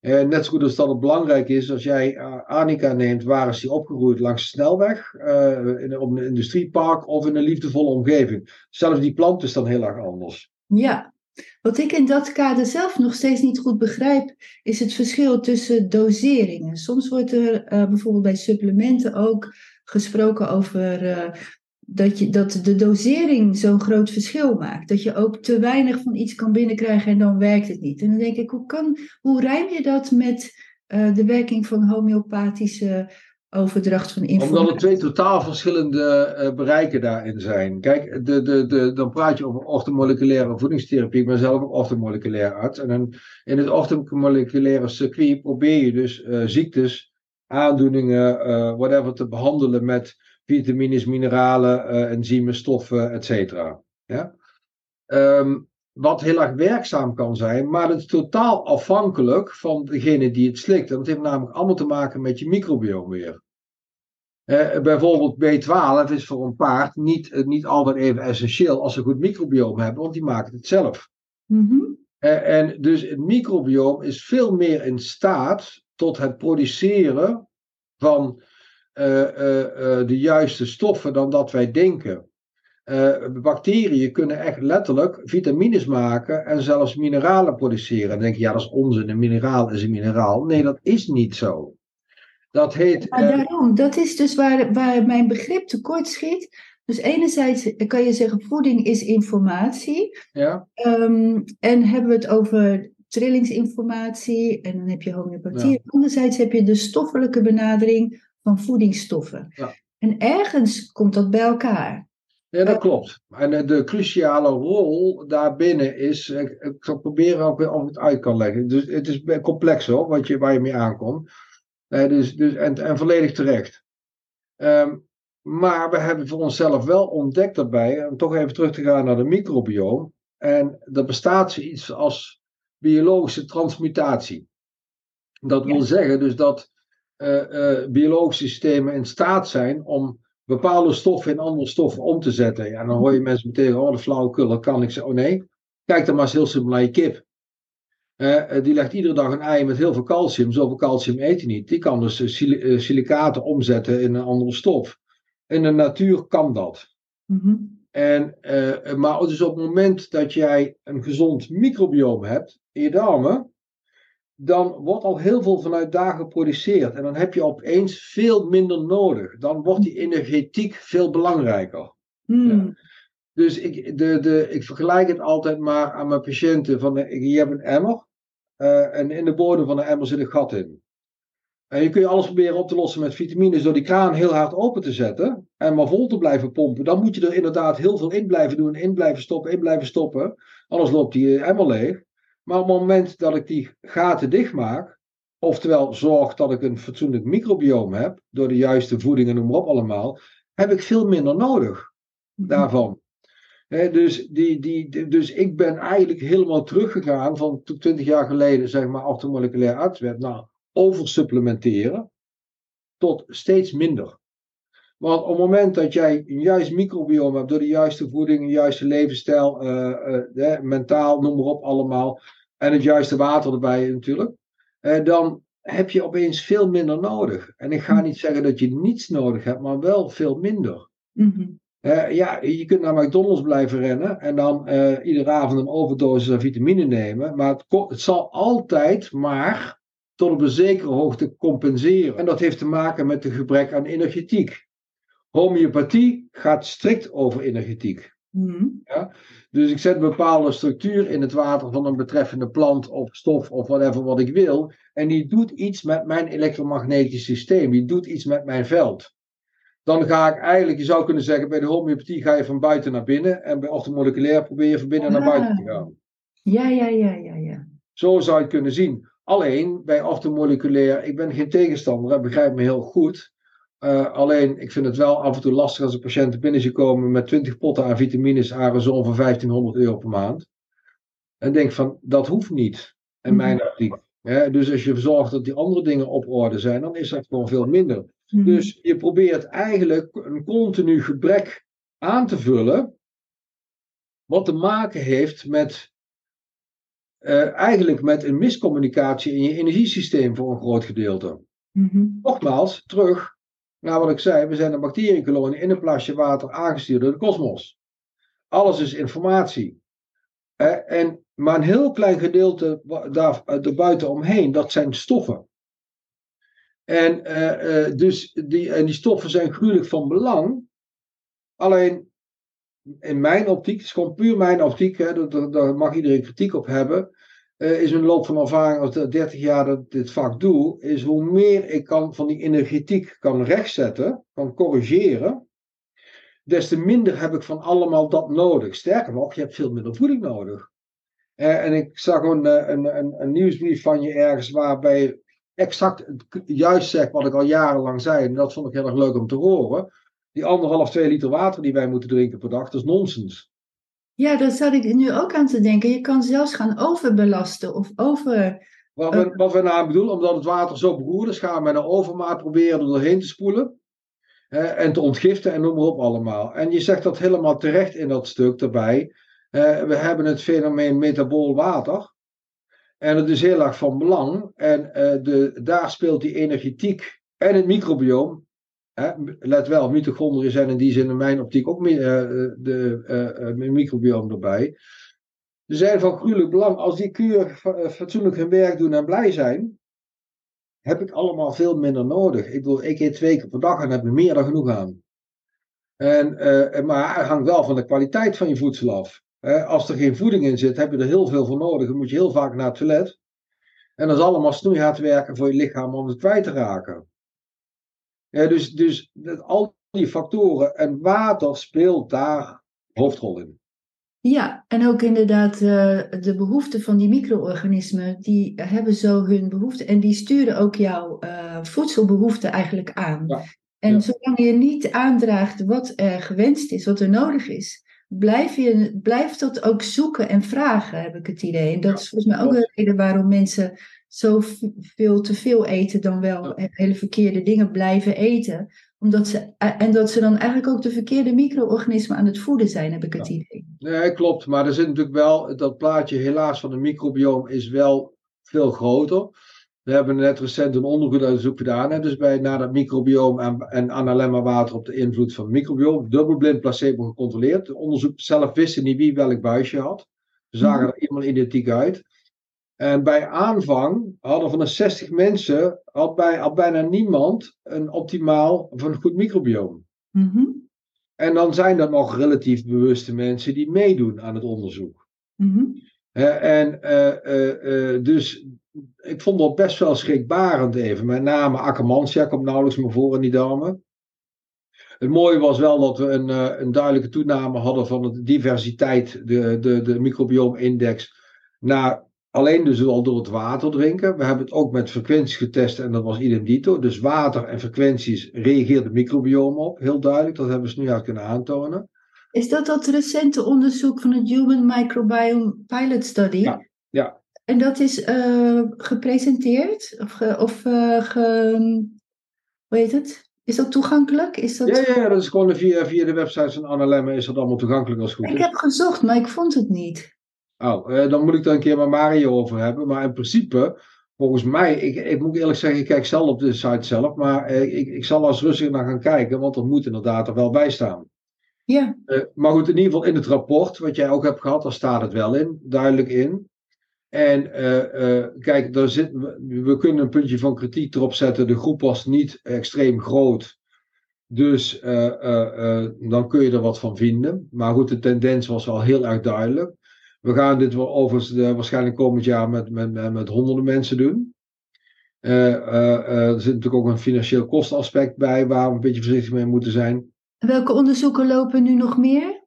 Eh, net zo goed als dat het belangrijk is, als jij eh, Annika neemt, waar is die opgegroeid? Langs de snelweg, eh, in, op een industriepark of in een liefdevolle omgeving. Zelfs die plant is dan heel erg anders. Ja, wat ik in dat kader zelf nog steeds niet goed begrijp, is het verschil tussen doseringen. Soms wordt er bijvoorbeeld bij supplementen ook gesproken over eh, dat, je, dat de dosering zo'n groot verschil maakt. Dat je ook te weinig van iets kan binnenkrijgen en dan werkt het niet. En dan denk ik, hoe, kan, hoe rijm je dat met eh, de werking van homeopathische overdracht van informatie? Omdat er twee totaal verschillende eh, bereiken daarin zijn. Kijk, de, de, de, dan praat je over orthomoleculaire voedingstherapie. Ik ben zelf ook orthomoleculair arts. En in, het orthomoleculaire circuit probeer je dus ziektes, aandoeningen, eh, whatever, te behandelen met vitamines, mineralen, eh, enzymen, stoffen, et cetera. Ja? Ehm, wat heel erg werkzaam kan zijn, maar het is totaal afhankelijk van degene die het slikt. En dat heeft namelijk allemaal te maken met je microbiome weer. Eh, bijvoorbeeld B12 is voor een paard niet, niet altijd even essentieel als ze een goed microbiome hebben, want die maken het zelf. Mhm. Eh, en dus het microbiome is veel meer in staat tot het produceren van eh, eh, eh, de juiste stoffen dan dat wij denken. Bacteriën kunnen echt letterlijk vitamines maken en zelfs mineralen produceren. Dan denk je, ja, dat is onzin. Een mineraal is een mineraal. Nee, dat is niet zo. Dat heet. Eh, daarom, dat is dus waar, waar mijn begrip tekort schiet. Dus enerzijds kan je zeggen, voeding is informatie. ja, Ehm, en hebben we het over trillingsinformatie en dan heb je homeopathie. Ja. Anderzijds heb je de stoffelijke benadering van voedingsstoffen. Ja. En ergens komt dat bij elkaar. Ja, dat klopt. En eh, de cruciale rol daarbinnen is, ik, ik zal proberen of ik het uit kan leggen. Dus het is complex hoor, wat je, waar je mee aankomt. Eh, dus, dus, en, en volledig terecht. Ehm, maar we hebben voor onszelf wel ontdekt daarbij, om toch even terug te gaan naar de microbiome. En er bestaat zoiets als biologische transmutatie. Dat wil Ja. zeggen dus dat eh, eh, biologische systemen in staat zijn om bepaalde stoffen in andere stoffen om te zetten. Ja, dan hoor je mensen meteen, oh, de flauwekul, dat kan ik. Oh nee, kijk dan maar eens heel simpel naar je kip. Eh, die legt iedere dag een ei met heel veel calcium. Zoveel calcium eet hij niet. Die kan dus sil- silicaten omzetten in een andere stof. In de natuur kan dat. Mhm. En, eh, maar dus op het moment dat jij een gezond microbiome hebt in je darmen, dan wordt al heel veel vanuit daar geproduceerd. En dan heb je opeens veel minder nodig. Dan wordt die energetiek veel belangrijker. Hmm. Dus ik, de, de, ik vergelijk het altijd maar aan mijn patiënten. Van, de- je hebt een emmer. eh, en in de bodem van de emmer zit een gat in. En je kun je alles proberen op te lossen met vitamines door die kraan heel hard open te zetten en maar vol te blijven pompen. Dan moet je er inderdaad heel veel in blijven doen, in blijven stoppen, in blijven stoppen. Anders loopt die helemaal leeg. Maar op het moment dat ik die gaten dicht maak, oftewel zorg dat ik een fatsoenlijk microbiome heb, door de juiste voeding en noem maar op allemaal, heb ik veel minder nodig Mhm. daarvan. Dus, die, die, dus ik ben eigenlijk helemaal teruggegaan van toen 20 jaar geleden, zeg maar, orthomoleculair arts werd, naar oversupplementeren tot steeds minder. Want op het moment dat jij een juist microbiome hebt door de juiste voeding, een juiste levensstijl, eh, eh, mentaal, noem maar op allemaal, en het juiste water erbij natuurlijk, eh, dan heb je opeens veel minder nodig. En ik ga niet zeggen dat je niets nodig hebt, maar wel veel minder. Mhm. Ja, je kunt naar McDonald's blijven rennen en dan iedere avond een overdosis aan vitamine nemen. Maar het, het zal altijd maar tot op een zekere hoogte compenseren. En dat heeft te maken met het gebrek aan energetiek. Homeopathie gaat strikt over energetiek. Mhm. Dus ik zet een bepaalde structuur in het water van een betreffende plant of stof of whatever wat ik wil. En die doet iets met mijn elektromagnetisch systeem. Die doet iets met mijn veld. Dan ga ik eigenlijk, je zou kunnen zeggen, bij de homeopathie ga je van buiten naar binnen. En bij orthomoleculair probeer je van binnen naar buiten te gaan. Ja, ja, ja, ja, ja. Zo zou je het kunnen zien. Alleen bij orthomoleculair, ik ben geen tegenstander, begrijp me heel goed. Eh, alleen, ik vind het wel af en toe lastig als een patiënt binnen ziet komen met 20 potten aan vitamines, aerosol van 1500 euro per maand. En denk van, dat hoeft niet, in mijn optiek. Hè, dus als je zorgt dat die andere dingen op orde zijn, dan is dat gewoon veel minder. Mhm. Dus je probeert eigenlijk een continu gebrek aan te vullen, wat te maken heeft met eh, eigenlijk met een miscommunicatie in je energiesysteem voor een groot gedeelte. Mhm. Nogmaals, terug naar wat ik zei, we zijn een bacteriënkolonie in een plasje water aangestuurd door de kosmos. Alles is informatie. Eh, en, maar een heel klein gedeelte daar uh, buiten omheen, dat zijn stoffen. En, eh, eh, dus die, en die stoffen zijn gruwelijk van belang. Alleen in mijn optiek, het is gewoon puur mijn optiek, hè, daar mag iedereen kritiek op hebben. Eh, is een loop van ervaring als de 30 jaar dat ik dit vak doe, is hoe meer ik kan van die energetiek kan rechtzetten, kan corrigeren, des te minder heb ik van allemaal dat nodig. Sterker nog, je hebt veel minder voeding nodig. Eh, en ik zag een, eh, een, een, een nieuwsbrief van je ergens waarbij je exact juist zegt wat ik al jarenlang zei. En dat vond ik heel erg leuk om te horen. Die anderhalf, twee liter water die wij moeten drinken per dag, dat is nonsens. Ja, daar zat ik nu ook aan te denken. Je kan zelfs gaan overbelasten of over. Wat we, wat we nou bedoelen, omdat het water zo beroerd is, gaan we met een overmaat proberen er doorheen te spoelen. eh, en te ontgiften en noem maar op allemaal. En je zegt dat helemaal terecht in dat stuk erbij. Eh, we hebben het fenomeen metabool water. En het is heel erg van belang. En eh, de, daar speelt die energetiek en het microbioom. Hè, let wel, mitochondriën zijn in die zin in mijn optiek ook mi- eh, de eh, eh, microbioom erbij. Ze zijn van gruwelijk belang. Als die kuur fa- fatsoenlijk hun werk doen en blij zijn, heb ik allemaal veel minder nodig. Ik bedoel, ik eet twee keer per dag en heb er meer dan genoeg aan. En, maar het hangt wel van de kwaliteit van je voedsel af. Als er geen voeding in zit, heb je er heel veel voor nodig. Dan moet je heel vaak naar het toilet. En dat is allemaal snoeihard werken voor je lichaam om het kwijt te raken. Dus dus dat, al die factoren en water speelt daar hoofdrol in. Ja, en ook inderdaad eh, de behoeften van die micro-organismen, die hebben zo hun behoeften en die sturen ook jouw eh, voedselbehoeften eigenlijk aan. Ja, En ja. zolang je niet aandraagt wat er gewenst is, wat er nodig is, blijf je blijf dat ook zoeken en vragen, heb ik het idee. En dat is volgens mij ook de reden waarom mensen zo veel te veel eten dan wel hele verkeerde dingen blijven eten. Omdat ze, en dat ze dan eigenlijk ook de verkeerde micro-organismen aan het voeden zijn, heb ik het Ja. idee. Nee, klopt. Maar er zit natuurlijk wel, dat plaatje helaas van de microbioom is wel veel groter. We hebben net recent een onderzoek gedaan, hè, dus bij, naar dat microbioom en, en analemma water op de invloed van het microbioom. Dubbelblind placebo gecontroleerd. De onderzoek zelf wisten niet wie welk buisje had. Ze zagen er helemaal identiek uit. En bij aanvang hadden van de 60 mensen, had, bij, had bijna niemand een optimaal of een goed microbioom. Mhm, En dan zijn er nog relatief bewuste mensen die meedoen aan het onderzoek. mhm. en dus ik vond dat best wel schrikbarend even. Met name Akkermansja komt nauwelijks meer voor in die dame. Het mooie was wel dat we een, een duidelijke toename hadden van de diversiteit, de, de, de microbioomindex, naar alleen dus al door het water drinken. We hebben het ook met frequenties getest en dat was idem dito. Dus water en frequenties reageert het microbiome op. Heel duidelijk, dat hebben ze nu al kunnen aantonen. Is dat dat recente onderzoek van het Human Microbiome Pilot Study? Ja. ja. En dat is uh, gepresenteerd? Of, ge, of uh, ge, hoe heet het? Is dat toegankelijk? Is dat... Ja, ja, dat is gewoon via, via de website van Anne Lemme is dat allemaal toegankelijk als goed Ik heb gezocht, maar ik vond het niet. Oh, eh, dan moet ik er een keer met Mario over hebben. Maar in principe, volgens mij, ik, ik moet eerlijk zeggen, ik kijk zelf op de site zelf. Maar eh, ik, ik zal als rustig naar gaan kijken, want dat moet inderdaad er wel bij staan. Ja. Uh, maar goed, in ieder geval in het rapport, wat jij ook hebt gehad, daar staat het wel in, duidelijk in. En kijk, daar zit, we kunnen een puntje van kritiek erop zetten. De groep was niet extreem groot. Dus dan kun je er wat van vinden. Maar goed, de tendens was wel heel erg duidelijk. We gaan dit wel overigens uh, waarschijnlijk komend jaar met, met, met, honderden mensen doen. Uh, er zit natuurlijk ook een financieel kostenaspect bij waar we een beetje voorzichtig mee moeten zijn. Welke onderzoeken lopen nu nog meer?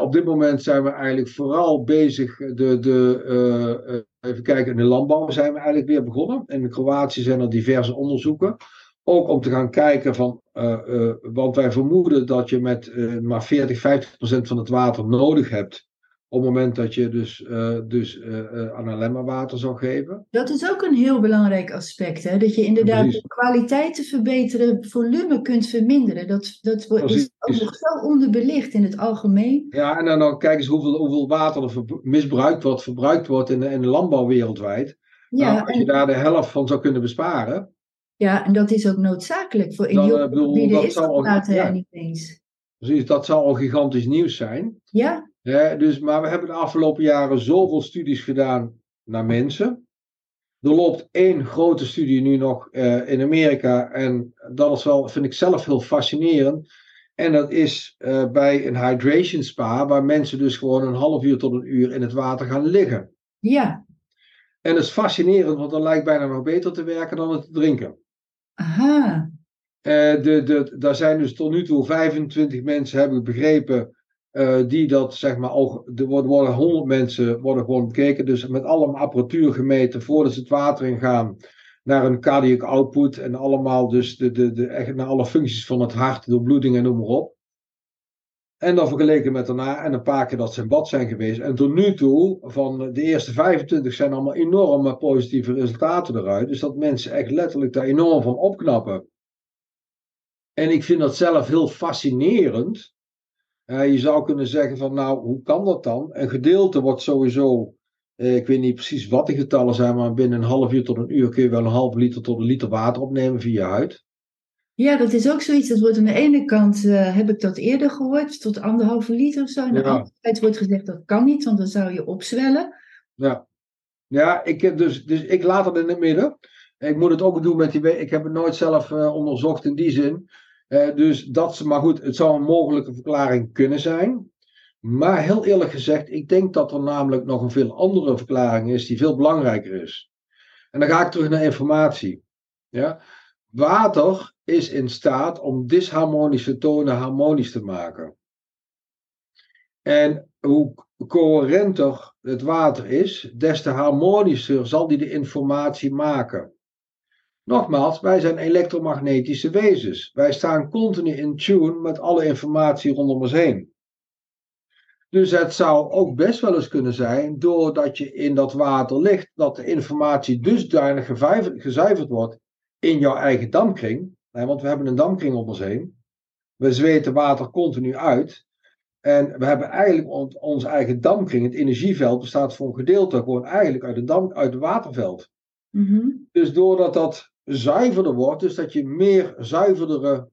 op dit moment zijn we eigenlijk vooral bezig. De, de, even kijken, in de landbouw zijn we eigenlijk weer begonnen. In Kroatië zijn er diverse onderzoeken. Ook om te gaan kijken van, want wij vermoeden dat je met maar 40, 50 procent van het water nodig hebt op het moment dat je dus, uh, dus uh, aan alleen water zou geven. Dat is ook een heel belangrijk aspect. Hè? Dat je inderdaad de kwaliteit te verbeteren, volume kunt verminderen. Dat, dat is ook nog zo onderbelicht in het algemeen. Ja, en dan, dan kijk eens hoeveel, hoeveel water er misbruikt wordt, verbruikt wordt in de, in de landbouw wereldwijd. Ja, nou, als je daar de helft van zou kunnen besparen. Ja, en dat is ook noodzakelijk. Voor in heel veel gebieden is dat later ja. niet eens. Precies, dat zou al gigantisch nieuws zijn. Ja. Dus, maar we hebben de afgelopen jaren zoveel studies gedaan naar mensen. Er loopt één grote studie nu nog uh, in Amerika. En dat is wel, vind ik zelf heel fascinerend. En dat is uh, bij een hydration spa, waar mensen dus gewoon een half uur tot een uur in het water gaan liggen. Ja. En dat is fascinerend, want dat lijkt bijna nog beter te werken dan het drinken. Aha. Uh, de, de, daar zijn dus tot nu toe 25 mensen, heb ik begrepen, uh, die dat zeg maar al, er worden, 100 mensen worden gewoon bekeken, dus met allemaal apparatuur gemeten voordat ze het water ingaan naar een cardiac output en allemaal dus de, de, de, echt naar alle functies van het hart, de bloeding en noem maar op. En dan vergeleken met daarna en een paar keer dat ze in bad zijn geweest. En tot nu toe, van de eerste 25 zijn allemaal enorme positieve resultaten eruit. Dus dat mensen echt letterlijk daar enorm van opknappen. En ik vind dat zelf heel fascinerend. Uh, je zou kunnen zeggen van nou, hoe kan dat dan? Een gedeelte wordt sowieso, uh, ik weet niet precies wat de getallen zijn, maar binnen een half uur tot een uur kun je wel een half liter tot een liter water opnemen via je huid. Ja, dat is ook zoiets. Dat wordt aan de ene kant, uh, heb ik dat eerder gehoord, tot anderhalve liter of zo. Aan de ja. andere kant wordt gezegd dat kan niet, want dan zou je opzwellen. Ja, ja ik, heb dus, dus ik laat het in het midden. Ik moet het ook doen met die. Ik heb het nooit zelf onderzocht in die zin. Uh, dus dat, maar goed, het zou een mogelijke verklaring kunnen zijn. Maar heel eerlijk gezegd, ik denk dat er namelijk nog een veel andere verklaring is die veel belangrijker is. En dan ga ik terug naar informatie. Ja? Water is in staat om disharmonische tonen harmonisch te maken. En hoe coherenter het water is, des te harmonischer zal die de informatie maken. Nogmaals, wij zijn elektromagnetische wezens. Wij staan continu in tune met alle informatie rondom ons heen. Dus het zou ook best wel eens kunnen zijn, doordat je in dat water ligt, dat de informatie dusdanig gezuiverd wordt in jouw eigen damkring. Want we hebben een damkring om ons heen. We zweten water continu uit. En we hebben eigenlijk ons eigen damkring, het energieveld, bestaat voor een gedeelte gewoon eigenlijk uit het, dam, uit het waterveld. Mm -hmm. Dus doordat dat zuiverder wordt, dus dat je meer zuiverdere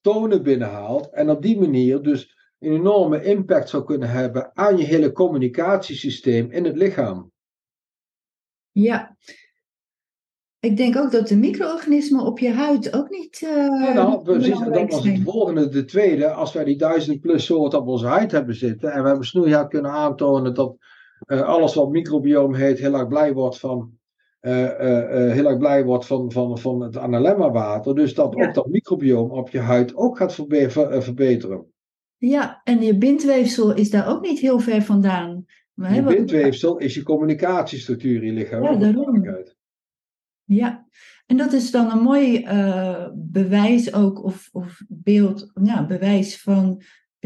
tonen binnenhaalt en op die manier dus een enorme impact zou kunnen hebben aan je hele communicatiesysteem in het lichaam. Ja, ik denk ook dat de micro-organismen op je huid ook niet. Uh, ja, nou, precies, dat was het volgende, de tweede. Als wij die duizend plus soorten op onze huid hebben zitten en we hebben snoeihard kunnen aantonen dat eh, alles wat microbioom heet heel erg blij wordt van, heel erg blij wordt van, van, van het analemma water. Dus dat ook dat microbioom op je huid ook gaat verbeteren. Ja, en je bindweefsel is daar ook niet heel ver vandaan. Maar, je bindweefsel is je communicatiestructuur in je lichaam. Ja, daarom. Ja, en dat is dan een mooi bewijs ook, of, of beeld, ja, bewijs van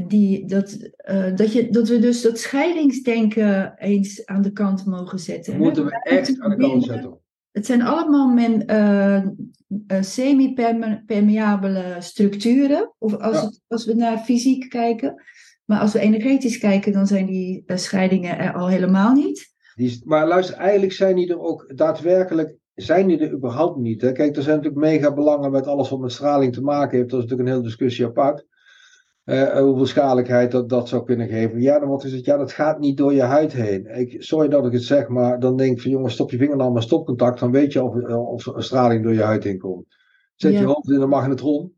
die, dat, uh, dat, je, dat we dus dat scheidingsdenken eens aan de kant mogen zetten. Moeten we echt aan de kant zetten. Het zijn allemaal men, uh, semi-permeabele structuren. Of als, het, als we naar fysiek kijken. Maar als we energetisch kijken, dan zijn die scheidingen er al helemaal niet. Die, maar luister, eigenlijk zijn die er ook daadwerkelijk zijn die er überhaupt niet. Hè? Kijk, er zijn natuurlijk mega belangen met alles wat met straling te maken heeft. Dat is natuurlijk een hele discussie apart. Uh, hoeveel schadelijkheid dat, dat zou kunnen geven. Ja, dan wordt gezegd, ja, dat gaat niet door je huid heen. Ik, sorry dat ik het zeg, maar dan denk ik van jongens, stop je vinger nou maar stopcontact, dan weet je of, eh, of een straling door je huid heen komt. Zet je hoofd in een magnetron,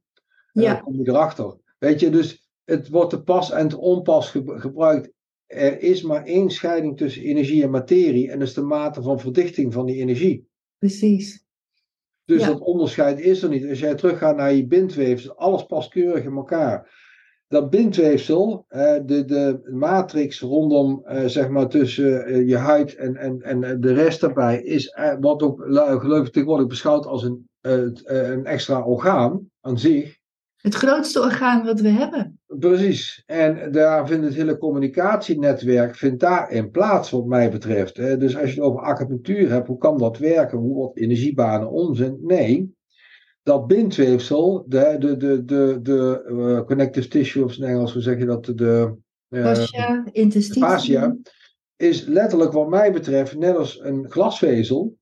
en ja. dan kom je erachter. Weet je, dus het wordt te pas en te onpas gebruikt. Er is maar één scheiding tussen energie en materie, en dat is de mate van verdichting van die energie. Precies. Dus dat onderscheid is er niet. Als jij teruggaat naar je bindweefsel, alles past keurig in elkaar dat bindweefsel, de, de matrix rondom, eh, zeg maar, tussen eh, je huid en, en, en de rest daarbij, is eh, wat ook geloof ik tegenwoordig beschouwd als een, een extra orgaan aan zich. Het grootste orgaan wat we hebben. Precies. En daar vindt het hele communicatienetwerk vindt daarin plaats, wat mij betreft. Dus als je het over acupunctuur hebt, hoe kan dat werken? Hoe wordt energiebanen onzin? Nee, dat bindweefsel, de, de, de, de, de uh, connective tissue, of in Engels, hoe zeg je dat? De, uh, fascia, fascia, is letterlijk wat mij betreft net als een glasvezel.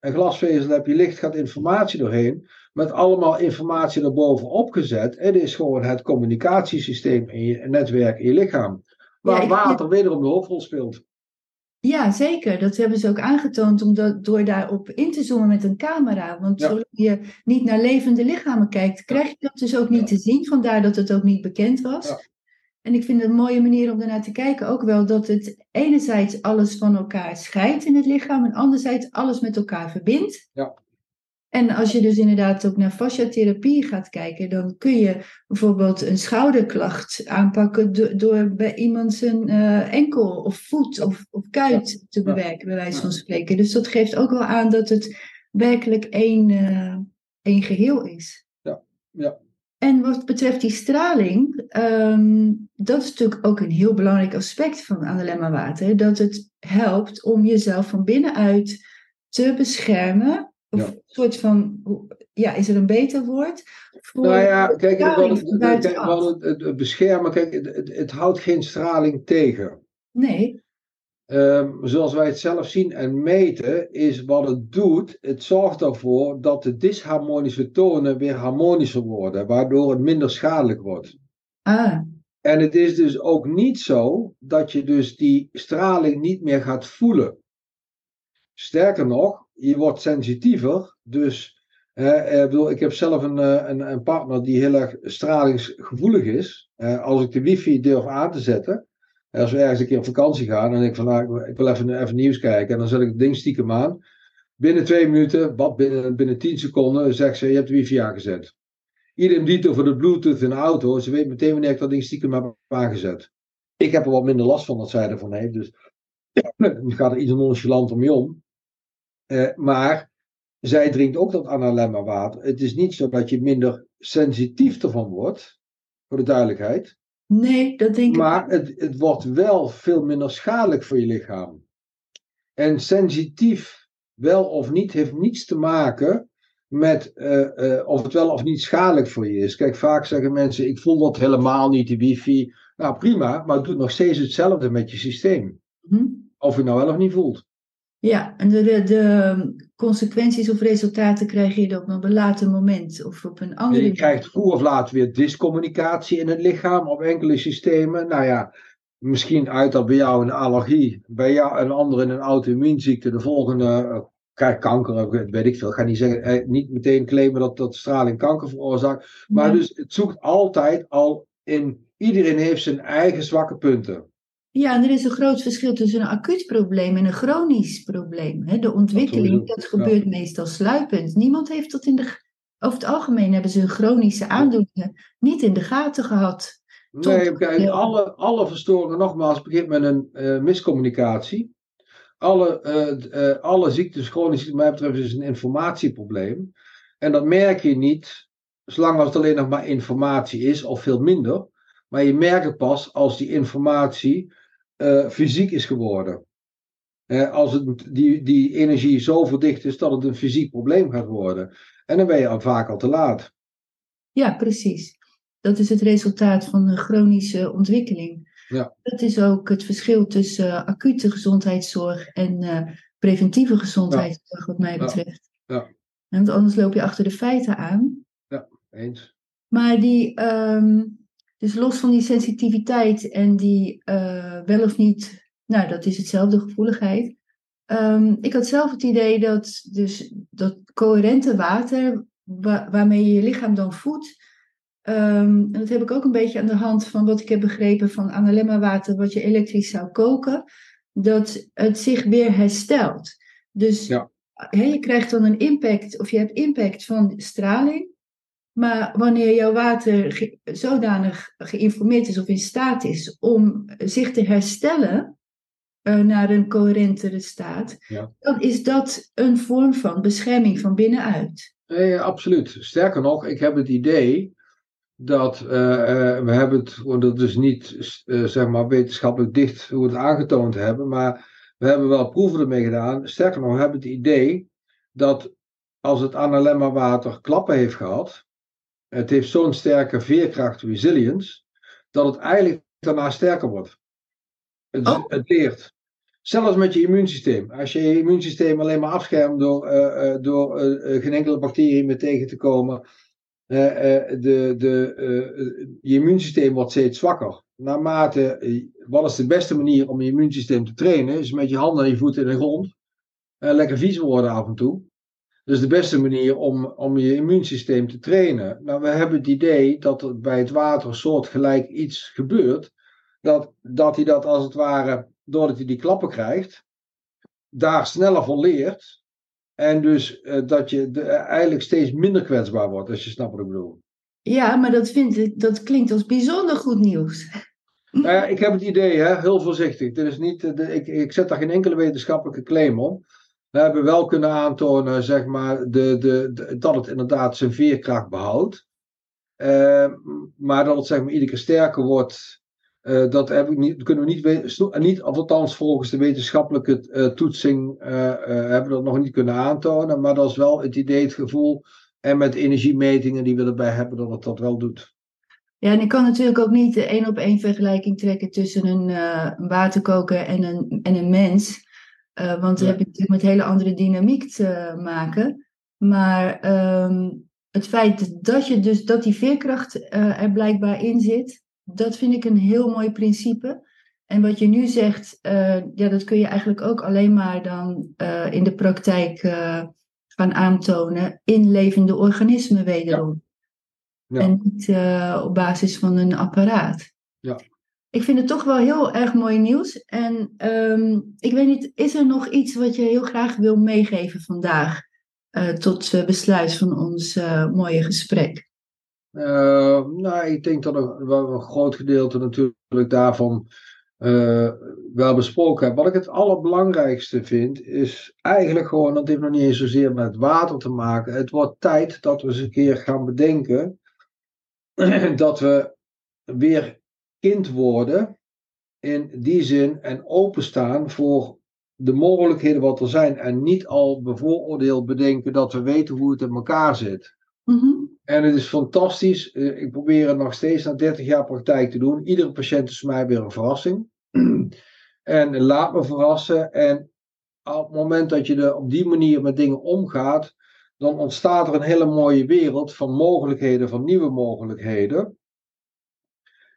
Een glasvezel heb je licht, gaat informatie doorheen, met allemaal informatie erbovenop gezet. Het is gewoon het communicatiesysteem in je netwerk in je lichaam. Waar ja, water wederom de hoofdrol speelt. Ja, zeker. Dat hebben ze ook aangetoond omdat, door daarop in te zoomen met een camera. Want zolang je niet naar levende lichamen kijkt, krijg je dat dus ook niet te zien. Vandaar dat het ook niet bekend was. En ik vind het een mooie manier om ernaar te kijken ook wel dat het enerzijds alles van elkaar scheidt in het lichaam en anderzijds alles met elkaar verbindt. Ja. En als je dus inderdaad ook naar fasciatherapie gaat kijken, dan kun je bijvoorbeeld een schouderklacht aanpakken door, bij iemand zijn uh, enkel of voet of, of kuit te bewerken, bij wijze van spreken. Dus dat geeft ook wel aan dat het werkelijk één, uh, één geheel is. Ja, ja. En wat betreft die straling, um, dat is natuurlijk ook een heel belangrijk aspect van analemma water. Dat het helpt om jezelf van binnenuit te beschermen of een soort van, ja, is er een beter woord? Voor nou ja, kijk, het, het, het, beschermen, kijk, het, het, houdt geen straling tegen. Nee. Um, zoals wij het zelf zien en meten, is wat het doet, het zorgt ervoor dat de disharmonische tonen weer harmonischer worden, waardoor het minder schadelijk wordt. Ah. En het is dus ook niet zo dat je dus die straling niet meer gaat voelen. Sterker nog, je wordt sensitiever. Dus eh, ik, bedoel, ik heb zelf een, eh, een, een, partner die heel erg stralingsgevoelig is. Eh, als ik de wifi durf aan te zetten, als we ergens een keer op vakantie gaan, en ik van nou, ik wil even, even nieuws kijken. En dan zet ik het ding stiekem aan. Binnen twee minuten, wat binnen, binnen tien seconden, zegt ze: Je hebt de wifi aangezet. Iedereen die over de Bluetooth in de auto. Ze weet meteen wanneer ik dat ding stiekem heb aangezet. Ik heb er wat minder last van dat zij ervan heeft. Dus dan gaat er iets nonchalant om je om. Uh, maar zij drinkt ook dat analemma water. Het is niet zo dat je minder sensitief ervan wordt, voor de duidelijkheid. Nee, dat denk ik. Maar het, het wordt wel veel minder schadelijk voor je lichaam. En sensitief, wel of niet, heeft niets te maken met uh, uh, of het wel of niet schadelijk voor je is. Kijk, vaak zeggen mensen: Ik voel dat helemaal niet, die wifi. Nou prima, maar het doet nog steeds hetzelfde met je systeem. Hm? Of je nou wel of niet voelt. Ja, en de, de, de, consequenties of resultaten krijg je op een later moment of op een andere Je krijgt vroeg of laat weer discommunicatie in het lichaam op enkele systemen. Nou ja, misschien uit dat bij jou een allergie, bij jou een ander in een auto-immuunziekte, de volgende uh, krijgt kanker, weet ik veel. Ik ga niet zeggen, eh, niet meteen claimen dat, dat straling kanker veroorzaakt. Maar dus het zoekt altijd al in, iedereen heeft zijn eigen zwakke punten. Ja, en er is een groot verschil tussen een acuut probleem en een chronisch probleem. hè. De ontwikkeling, dat, gebeurt meestal sluipend. Niemand heeft dat in de... Over het algemeen hebben ze hun chronische aandoeningen niet in de gaten gehad. Nee, kijk, alle, alle verstoringen, nogmaals, begint met een eh, miscommunicatie. Alle, eh, eh, alle ziektes, chronische ziekten, wat mij betreft, is een informatieprobleem. En dat merk je niet, zolang als het alleen nog maar informatie is, of veel minder. Maar je merkt het pas als die informatie eh, fysiek is geworden. Als het, die, die energie zo verdicht is dat het een fysiek probleem gaat worden. En dan ben je al vaak al te laat. Ja, precies. Dat is het resultaat van een chronische ontwikkeling. Ja. Dat is ook het verschil tussen eh, acute gezondheidszorg en eh, preventieve gezondheidszorg, wat mij Ja. betreft. Ja. Want anders loop je achter de feiten aan. Eens. Maar die, ehm, dus los van die sensitiviteit en die eh, wel of niet, nou dat is hetzelfde gevoeligheid. Ehm, ik had zelf het idee dat dus dat coherente water, wa- waarmee je je lichaam dan voedt, ehm, en dat heb ik ook een beetje aan de hand van wat ik heb begrepen van analemma water, wat je elektrisch zou koken, dat het zich weer herstelt. Dus Ja. je krijgt dan een impact, of je hebt impact van straling. Maar wanneer jouw water ge- zodanig geïnformeerd is of in staat is om zich te herstellen eh, naar een coherentere staat, Ja. dan is dat een vorm van bescherming van binnenuit. Nee, absoluut. Sterker nog, ik heb het idee dat eh, we hebben het, want dat is niet zeg maar wetenschappelijk dicht hoe we het aangetoond hebben, maar we hebben wel proeven ermee gedaan. Sterker nog, we hebben het idee dat als het analemma water klappen heeft gehad, het heeft zo'n sterke veerkracht, resilience, dat het eigenlijk daarna sterker wordt. Het, Oh. het leert. Zelfs met je immuunsysteem. Als je je immuunsysteem alleen maar afschermt door, eh, eh, door eh, geen enkele bacterie meer tegen te komen, de, de, je immuunsysteem wordt steeds zwakker. Naarmate, wat is de beste manier om je immuunsysteem te trainen? Is met je handen en je voeten in de grond. Lekker vies worden af en toe. Dus de beste manier om, om je immuunsysteem te trainen. Nou, we hebben het idee dat er bij het water soortgelijk iets gebeurt. Dat, dat hij dat als het ware, doordat hij die klappen krijgt, daar sneller van leert. En dus eh, dat je de, eigenlijk steeds minder kwetsbaar wordt, als je snapt wat ik bedoel. Ja, maar dat, vind ik, dat klinkt als bijzonder goed nieuws. Nou ja, ik heb het idee, hè, heel voorzichtig. Dit is niet, eh, de, ik, ik zet daar geen enkele wetenschappelijke claim op. We hebben wel kunnen aantonen zeg maar, de, de, dat het inderdaad zijn veerkracht behoudt. Eh, maar dat het zeg maar, iedere keer sterker wordt, eh, dat niet, kunnen we niet, sno- niet, althans volgens de wetenschappelijke eh, toetsing, eh, eh, hebben we dat nog niet kunnen aantonen. Maar dat is wel het idee, het gevoel. En met energiemetingen die we erbij hebben, dat het dat wel doet. Ja, en ik kan natuurlijk ook niet de één op één vergelijking trekken tussen een, eh, een waterkoker en een, en een mens. Eh, want dan heb je natuurlijk met hele andere dynamiek te maken. Maar ehm, het feit dat, je dus, dat die veerkracht eh, er blijkbaar in zit, dat vind ik een heel mooi principe. En wat je nu zegt, eh, ja, dat kun je eigenlijk ook alleen maar dan in de praktijk gaan aantonen in levende organismen wederom. Ja. En niet op basis van een apparaat. Ja. Ik vind het toch wel heel erg mooi nieuws. En ehm, ik weet niet, is er nog iets wat je heel graag wil meegeven vandaag? eh, tot eh, besluit van ons eh, mooie gesprek. Nou, ik denk dat een, een groot gedeelte natuurlijk daarvan wel besproken heb. Wat ik het allerbelangrijkste vind, is eigenlijk gewoon, dat heeft nog niet eens zozeer met water te maken. Het wordt tijd dat we eens een keer gaan bedenken dat we weer kind worden in die zin en openstaan voor de mogelijkheden wat er zijn en niet al bevooroordeeld bedenken dat we weten hoe het in elkaar zit. Mhm. En het is fantastisch. Eh, Ik probeer het nog steeds na 30 jaar praktijk te doen. Iedere patiënt is voor mij weer een verrassing. en laat me verrassen. En op het moment dat je er op die manier met dingen omgaat, dan ontstaat er een hele mooie wereld van mogelijkheden, van nieuwe mogelijkheden.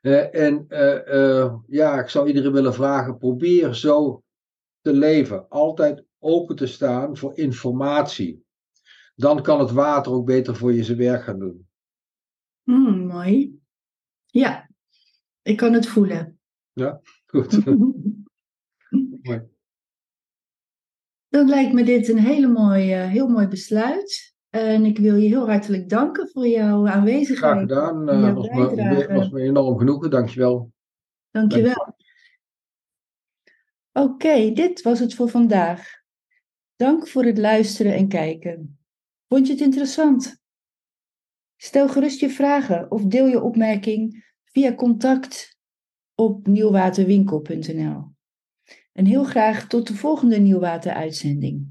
Eh, en eh, eh, ja, ik zou iedereen willen vragen: probeer zo te leven. Altijd open te staan voor informatie. Dan kan het water ook beter voor je zijn werk gaan doen. Mm, mooi. Ja, ik kan het voelen. Goed. Mooi. Dan lijkt me dit een hele mooie, heel mooi besluit. En ik wil je heel hartelijk danken voor jouw aanwezigheid. Graag gedaan. Uh, was, me, was me enorm genoegen. Dankjewel. Dankjewel. Oké, dit was het voor vandaag. Dank voor het luisteren en kijken. Vond je het interessant? Stel gerust je vragen of deel je opmerking via contact op nieuwwaterwinkel.nl. En heel graag tot de volgende Nieuwwater uitzending.